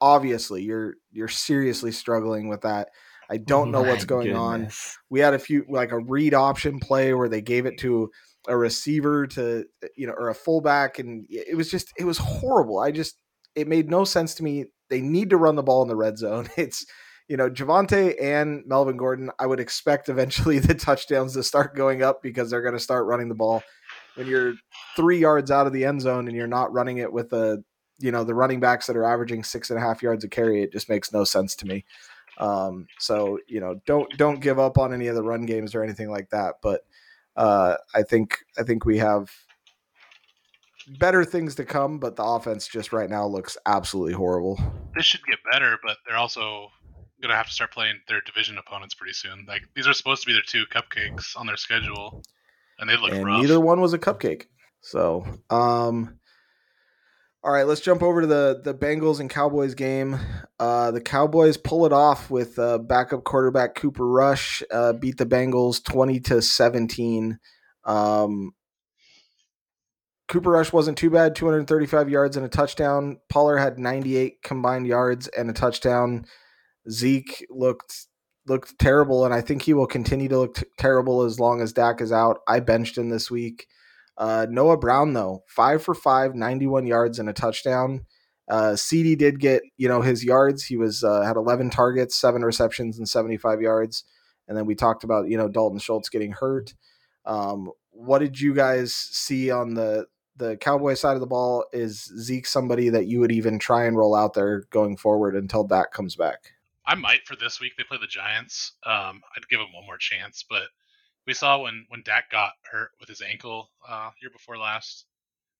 obviously you're you're seriously struggling with that. I don't oh know what's going goodness. on. We had a few like a read option play where they gave it to a receiver to uh, you know or a fullback and it was just it was horrible. I just it made no sense to me. They need to run the ball in the red zone. [LAUGHS] It's you know Javonte and Melvin Gordon. I would expect eventually [LAUGHS] the touchdowns to start going up because they're going to start running the ball. When you're three yards out of the end zone and you're not running it with a you know the running backs that are averaging six and a half yards a carry, it just makes no sense to me. Um, so you know, don't don't give up on any of the run games or anything like that. But uh, I think I think we have better things to come. But the offense just right now looks absolutely horrible. This should get better, but they're also gonna have to start playing their division opponents pretty soon. Like these are supposed to be their two cupcakes on their schedule, and they look and rough. Neither one was a cupcake. So, um, all right, let's jump over to the the Bengals and Cowboys game. Uh, the Cowboys pull it off with uh, backup quarterback Cooper Rush uh, beat the Bengals twenty to seventeen. Um, Cooper Rush wasn't too bad, two hundred thirty five yards and a touchdown. Pollard had ninety eight combined yards and a touchdown. Zeke looked looked terrible, and I think he will continue to look t- terrible as long as Dak is out. I benched him this week. Uh, Noah Brown, though, five for five, 91 yards and a touchdown. Uh, CD did get, you know, his yards. He was uh, had 11 targets, seven receptions, and 75 yards. And then we talked about, you know, Dalton Schultz getting hurt. Um, what did you guys see on the the Cowboy side of the ball? Is Zeke somebody that you would even try and roll out there going forward until Dak comes back? I might for this week. They play the Giants. Um, I'd give them one more chance, but we saw when when Dak got hurt with his ankle uh, year before last,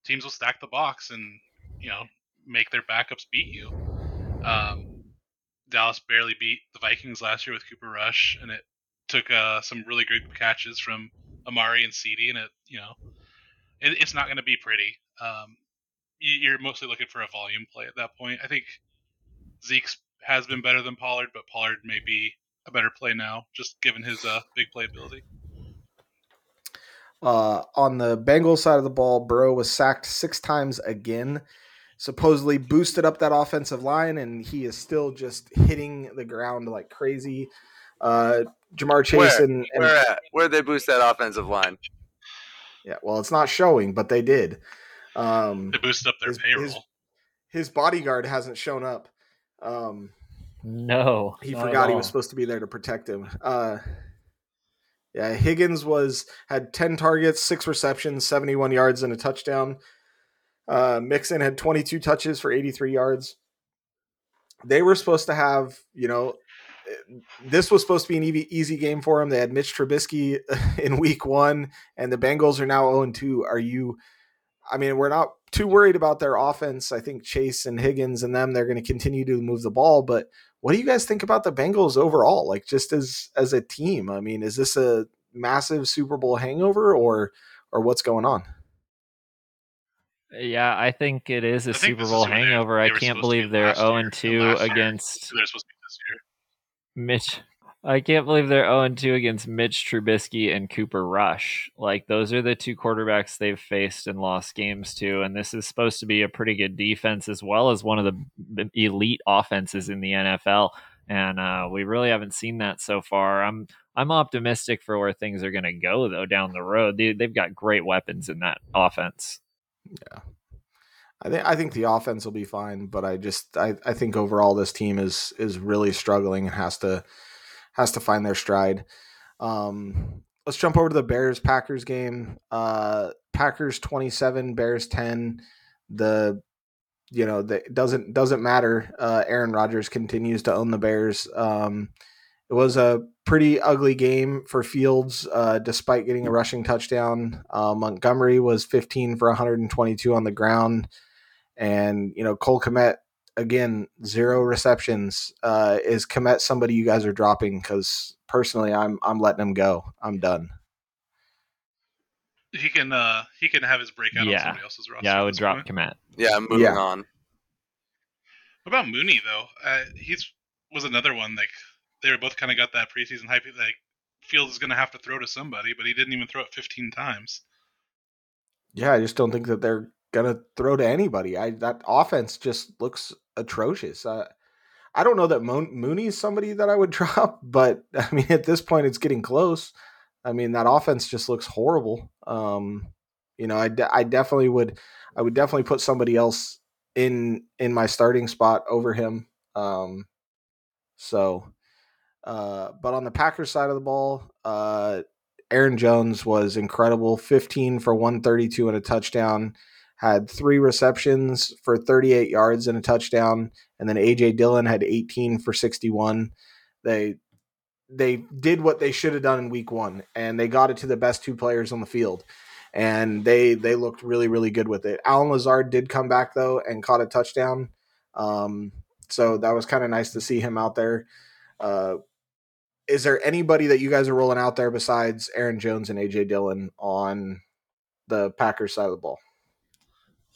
teams will stack the box and you know make their backups beat you. Um, Dallas barely beat the Vikings last year with Cooper Rush, and it took uh, some really great catches from Amari and CD, and it you know it, it's not going to be pretty. Um, you're mostly looking for a volume play at that point. I think Zeke's has been better than Pollard, but Pollard may be a better play now, just given his uh, big playability. Uh, on the Bengals side of the ball, Burrow was sacked six times again. Supposedly boosted up that offensive line, and he is still just hitting the ground like crazy. Uh, Ja'Marr Chase where, and, and where at? Where they boost that offensive line? Yeah, well, it's not showing, but they did. Um, they boosted up their his, payroll. His, his, bodyguard hasn't shown up. Um, no, he forgot he was supposed to be there to protect him. Uh, yeah, Higgins was had 10 targets, 6 receptions, 71 yards and a touchdown. Uh, Mixon had 22 touches for 83 yards. They were supposed to have, you know, this was supposed to be an easy, game for them. They had Mitch Trubisky [LAUGHS] in week 1 and the Bengals are now 0 2. Are you I mean, we're not too worried about their offense. I think Chase and Higgins and them they're going to continue to move the ball, but what do you guys think about the Bengals overall? Like just as as a team? I mean, is this a massive Super Bowl hangover or or what's going on? Yeah, I think it is a Super Bowl hangover. I can't believe they're 0 and 2 against Mitch I can't believe they're 0 2 against Mitch Trubisky and Cooper Rush. Like, those are the two quarterbacks they've faced and lost games to. And this is supposed to be a pretty good defense as well as one of the elite offenses in the NFL. And uh, we really haven't seen that so far. I'm I'm optimistic for where things are going to go though down the road. They, they've got great weapons in that offense. Yeah, I think I think the offense will be fine, but I just I, I think overall this team is is really struggling and has to has to find their stride. Um, let's jump over to the Bears Packers game. Uh, Packers 27, Bears 10. The you know, the, doesn't doesn't matter. Uh, Aaron Rodgers continues to own the Bears. Um, it was a pretty ugly game for Fields, uh, despite getting a rushing touchdown. Uh, Montgomery was 15 for 122 on the ground, and you know Cole Kmet again zero receptions. Uh, is Kmet somebody you guys are dropping? Because personally, I'm I'm letting him go. I'm done he can uh he can have his breakout yeah. on somebody else's roster. Yeah, I would drop Kmet. Yeah, I'm moving yeah. on. What about Mooney though? Uh, he's was another one like they were both kind of got that preseason hype. Like Fields is going to have to throw to somebody, but he didn't even throw it 15 times. Yeah, I just don't think that they're to throw to anybody. I that offense just looks atrocious. Uh, I don't know that Mo- Mooney is somebody that I would [LAUGHS] drop, but I mean at this point it's getting close. I mean, that offense just looks horrible. Um, you know, I, de- I definitely would, I would definitely put somebody else in in my starting spot over him. Um, so, uh, but on the Packers side of the ball, uh, Aaron Jones was incredible. 15 for 132 and a touchdown. Had three receptions for 38 yards and a touchdown, and then AJ Dillon had 18 for 61. They they did what they should have done in week one and they got it to the best two players on the field and they they looked really really good with it. Allen Lazard did come back though and caught a touchdown um, so that was kind of nice to see him out there. Uh, is there anybody that you guys are rolling out there besides aaron jones and aj dillon on the packers side of the ball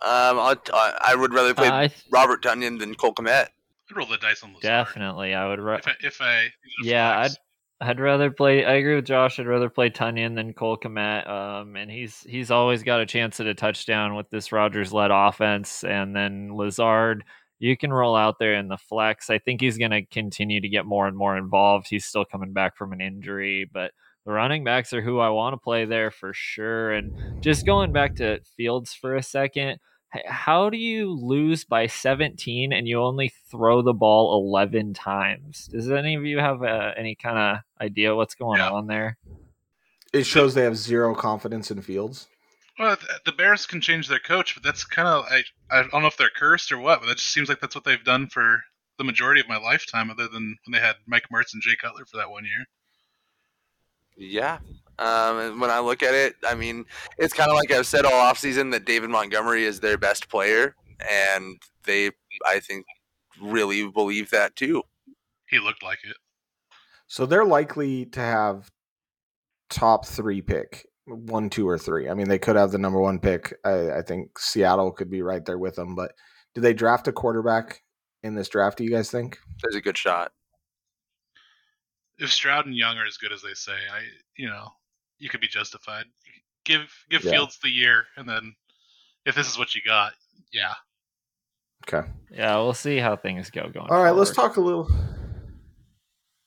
um, I, I would rather play uh, th- Robert Tonyan than Cole Kmet. I'd roll the dice on Lazard. Definitely, I would. Ro- if I, if I yeah, I'd I'd rather play. I agree with Josh. I'd rather play Tonyan than Cole Kmet. Um, and he's he's always got a chance at a touchdown with this Rodgers led offense. And then Lazard, you can roll out there in the flex. I think he's going to continue to get more and more involved. He's still coming back from an injury, but the running backs are who I want to play there for sure. And just going back to Fields for a second how do you lose by 17 and you only throw the ball 11 times? Does any of you have uh, any kind of idea what's going yeah. on there? It shows they have zero confidence in Fields. Well, the Bears can change their coach, but that's kind of I, I don't know if they're cursed or what, but that just seems like that's what they've done for the majority of my lifetime, other than when they had Mike Martz and Jay Cutler for that one year. Yeah, um, when I look at it, I mean, it's kind of like I've said all offseason that David Montgomery is their best player, and they, I think, really believe that too. He looked like it. So they're likely to have top three pick one, two, or three. I mean, they could have the number one pick. I, I think Seattle could be right there with them. But do they draft a quarterback in this draft? Do you guys think? There's a good shot. If Stroud and Young are as good as they say, I you know you could be justified. Give give yeah. Fields the year, and then if this is what you got, yeah. Okay. Yeah, we'll see how things go going. All right, forward. let's talk a little.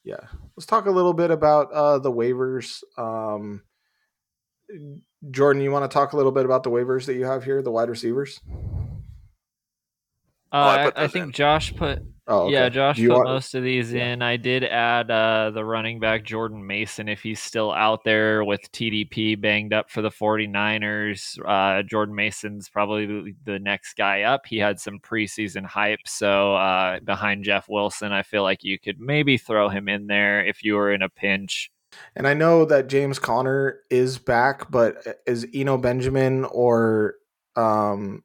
Yeah, let's talk a little bit about uh, the waivers. Um, Jordan, you want to talk a little bit about the waivers that you have here, the wide receivers? Uh, oh, I, I, I think Josh put Oh, okay. yeah. Josh put want... most of these yeah. in. I did add uh, the running back Jordan Mason if he's still out there with TDP banged up for the 49ers. Uh, Jordan Mason's probably the next guy up. He had some preseason hype, so uh, behind Jeff Wilson, I feel like you could maybe throw him in there if you were in a pinch. And I know that James Conner is back, but uh, is Eno Benjamin or um,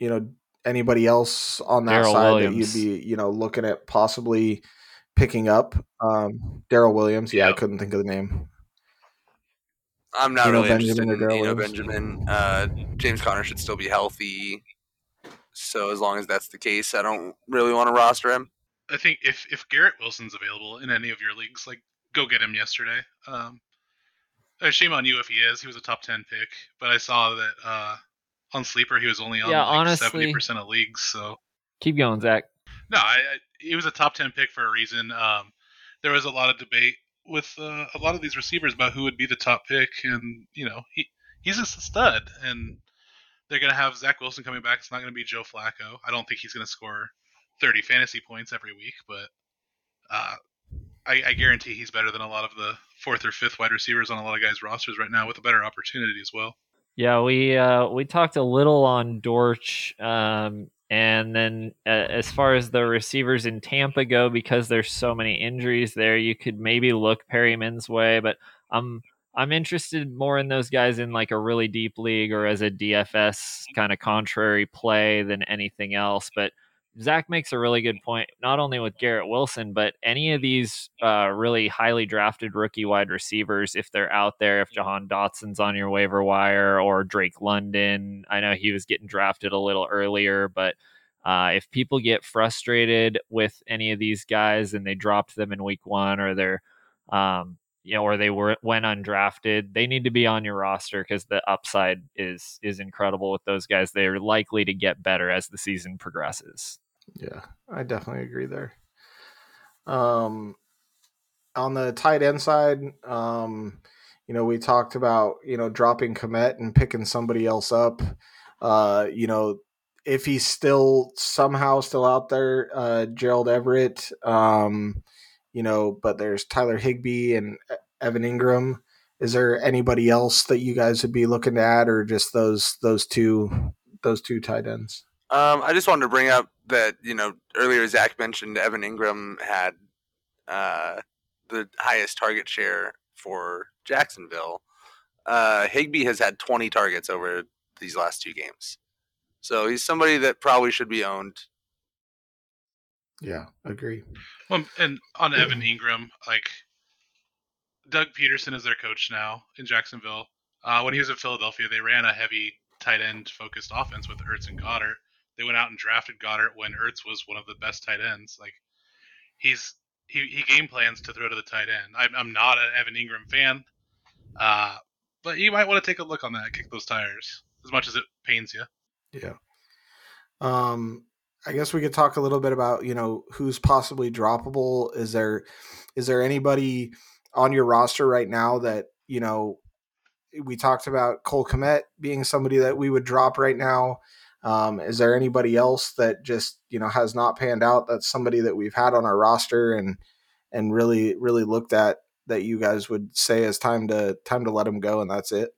you know anybody else on that Darrel side Williams. that you'd be, you know, looking at possibly picking up? Um, Darrel Williams. Yeah, yep. I couldn't think of the name. I'm not really Benjamin interested in Eno Benjamin. Uh, James Conner should still be healthy. So as long as that's the case, I don't really want to roster him. I think if if Garrett Wilson's available in any of your leagues, like go get him yesterday. Um, uh, shame on you if he is. He was a top ten pick, but I saw that uh, on sleeper. He was only on yeah, like seventy percent of leagues. So keep going, Zak. No, I, I, he was a top ten pick for a reason. Um, there was a lot of debate with uh, a lot of these receivers about who would be the top pick, and you know he he's just a stud, and they're gonna have Zach Wilson coming back. It's not gonna be Joe Flacco. I don't think he's gonna score thirty fantasy points every week, but uh, I, I guarantee he's better than a lot of the fourth or fifth wide receivers on a lot of guys' rosters right now, with a better opportunity as well. Yeah, we uh, we talked a little on Dortch, um, and then uh, as far as the receivers in Tampa go, because there's so many injuries there, you could maybe look Perriman's way, but I'm I'm interested more in those guys in like a really deep league or as a DFS kind of contrary play than anything else. But Zak makes a really good point, not only with Garrett Wilson, but any of these uh, really highly drafted rookie wide receivers, if they're out there, if Jahan Dotson's on your waiver wire or Drake London, I know he was getting drafted a little earlier, but uh, if people get frustrated with any of these guys and they dropped them in week one or they're, um, you know, or they were went undrafted, they need to be on your roster because the upside is is incredible with those guys. They're likely to get better as the season progresses. Yeah, I definitely agree there. Um, on the tight end side, um, you know, we talked about you know dropping Kmet and picking somebody else up. Uh, you know, if he's still somehow still out there, uh, Gerald Everett. Um, you know, but there's Tyler Higbee and Evan Engram. Is there anybody else that you guys would be looking at, or just those those two those two tight ends? Um, I just wanted to bring up that you know earlier Zak mentioned Evan Engram had uh, the highest target share for Jacksonville. Uh, Higbee has had 20 targets over these last two games, so he's somebody that probably should be owned. Yeah, agree. Well, and on Evan Engram, like Doug Pederson is their coach now in Jacksonville. Uh, when he was in Philadelphia, they ran a heavy tight end focused offense with Ertz and Goedert they went out and drafted Goedert when Ertz was one of the best tight ends. Like he's he, he game plans to throw to the tight end. I'm, I'm not an Evan Engram fan, uh, but you might want to take a look on that, kick those tires as much as it pains you. Yeah. Um, I guess we could talk a little bit about you know who's possibly droppable. Is there is there anybody on your roster right now that you know we talked about Cole Kmet being somebody that we would drop right now. Um, is there anybody else that just you know has not panned out? That's somebody that we've had on our roster and and really really looked at that you guys would say is time to time to let him go and that's it.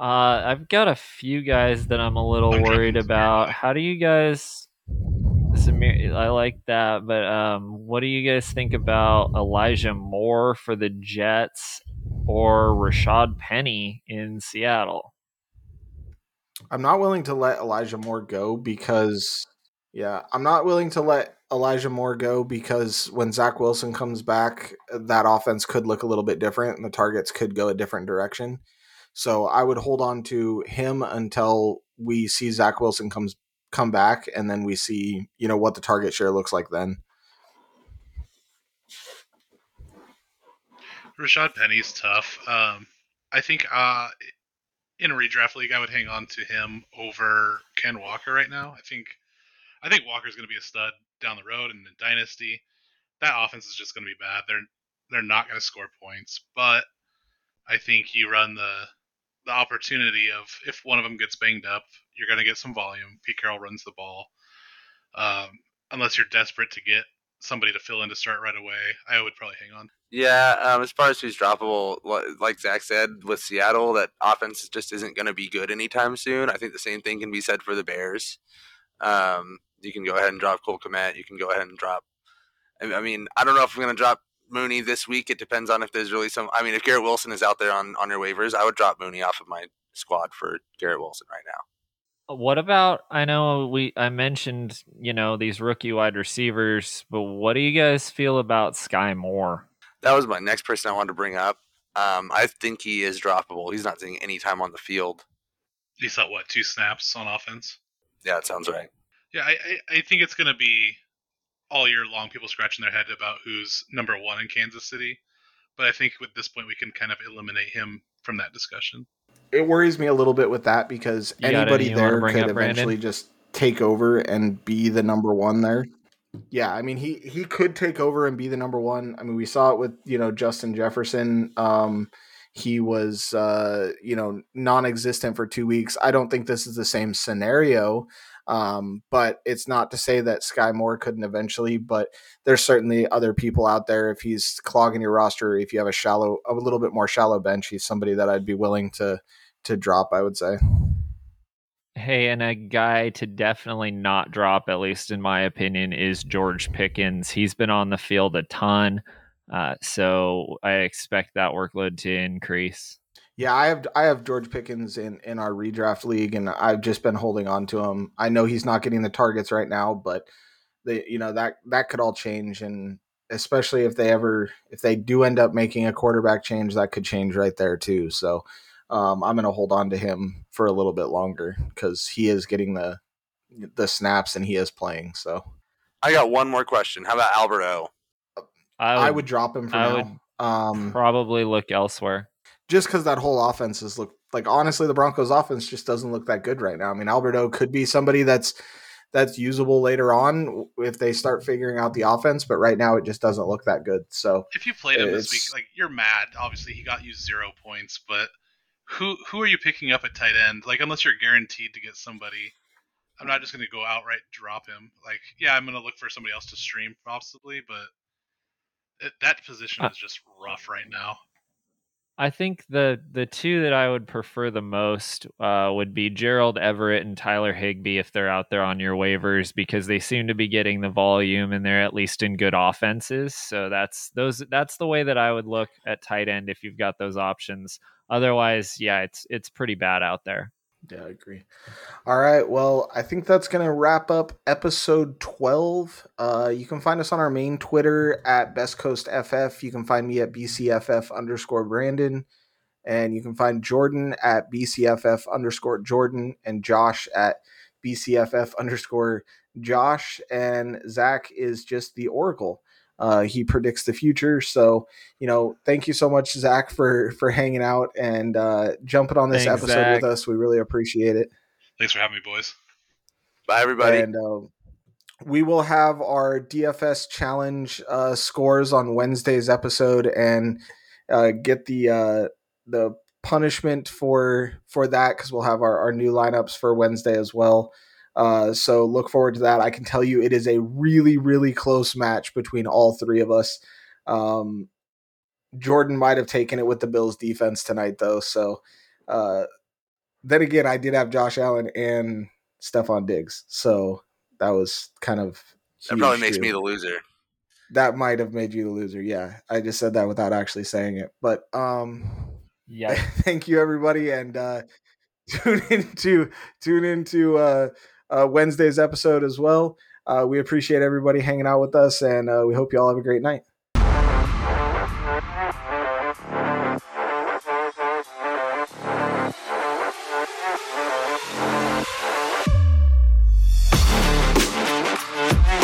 Uh, I've got a few guys that I'm a little worried about. How do you guys? I like that, but um, what do you guys think about Elijah Moore for the Jets or Rashaad Penny in Seattle? I'm not willing to let Elijah Moore go because, yeah, I'm not willing to let Elijah Moore go because when Zach Wilson comes back, that offense could look a little bit different and the targets could go a different direction. So I would hold on to him until we see Zach Wilson comes come back and then we see, you know, what the target share looks like then. Rashaad Penny's tough. Um, I think uh, in a redraft league, I would hang on to him over Ken Walker right now. I think I think Walker's going to be a stud down the road in the dynasty. That offense is just going to be bad. They're they're not going to score points, but I think you run the the opportunity of if one of them gets banged up, you're going to get some volume. Pete Carroll runs the ball. Um, unless you're desperate to get somebody to fill in to start right away, I would probably hang on. Yeah, um, as far as who's droppable, like Zak said with Seattle, that offense just isn't going to be good anytime soon. I think the same thing can be said for the Bears. Um, you can go ahead and drop Cole Kmet. You can go ahead and drop. I mean, I don't know if I'm going to drop Mooney this week. It depends on if there's really some. I mean, if Garrett Wilson is out there on on your waivers, I would drop Mooney off of my squad for Garrett Wilson right now. What about I know we I mentioned, you know, these rookie wide receivers, but what do you guys feel about Skyy Moore? That was my next person I wanted to bring up. Um, I think he is droppable. He's not seeing any time on the field. He saw what, two snaps on offense? Yeah, it sounds right. Yeah, I, I, I think it's gonna be all year long people scratching their head about who's number one in Kansas City. But I think at this point we can kind of eliminate him from that discussion it worries me a little bit with that because you anybody there could eventually Brandon? just take over and be the number one there. Yeah, I mean he he could take over and be the number one. I mean we saw it with you know Justin Jefferson. Um, he was uh, you know non-existent for two weeks. I don't think this is the same scenario, Um, but it's not to say that Skyy Moore couldn't eventually, but there's certainly other people out there. If he's clogging your roster, if you have a shallow, a little bit more shallow bench, he's somebody that I'd be willing to to drop. I would say. Hey, and a guy to definitely not drop, at least in my opinion, is George Pickens. He's been on the field a ton, uh, so I expect that workload to increase. Yeah, I have I have George Pickens in in our redraft league, and I've just been holding on to him. I know he's not getting the targets right now, but they you know that that could all change, and especially if they ever if they do end up making a quarterback change, that could change right there too. So um, I'm going to hold on to him for a little bit longer because he is getting the the snaps and he is playing. So I got one more question. How about Albert O? I would, I would drop him for I now. Um, probably look elsewhere just because that whole offense is look like honestly the Broncos offense just doesn't look that good right now. I mean, Alberto could be somebody that's that's usable later on if they start figuring out the offense, but right now it just doesn't look that good. So if you played him this week, like you're mad. Obviously, he got you zero points, but who who are you picking up at tight end? Like unless you're guaranteed to get somebody. I'm not just going to go outright drop him. Like, yeah, I'm going to look for somebody else to stream possibly, but it, that position uh is just rough right now. I think the the two that I would prefer the most uh, would be Gerald Everett and Tyler Higbee if they're out there on your waivers because they seem to be getting the volume and they're at least in good offenses. So that's those that's the way that I would look at tight end if you've got those options. Otherwise, yeah, it's it's pretty bad out there. Yeah, I agree. All right. Well, I think that's going to wrap up episode 12. Uh, you can find us on our main Twitter at Best Coast FF. You can find me at BCFF underscore Brandon. And you can find Jordan at BCFF underscore Jordan and Josh at BCFF underscore Josh. And Zak is just the Oracle. Uh, he predicts the future. So, you know, thank you so much, Zak, for for hanging out and uh, jumping on this Thanks, episode Zak. with us. We really appreciate it. Thanks for having me, boys. Bye, everybody. And uh, we will have our DFS challenge uh, scores on Wednesday's episode and uh, get the uh, the punishment for for that because we'll have our, our new lineups for Wednesday as well. Uh, so look forward to that. I can tell you it is a really, really close match between all three of us. Um, Jordan might have taken it with the Bills defense tonight, though. So uh, then again, I did have Josh Allen and Stefon Diggs. So that was kind of. That probably makes too. me the loser. That might have made you the loser. Yeah. I just said that without actually saying it. But um, yeah. [LAUGHS] thank you, everybody. And uh, [LAUGHS] tune into, tune into, uh, uh, Wednesday's episode as well. Uh, we appreciate everybody hanging out with us, and uh, we hope you all have a great night.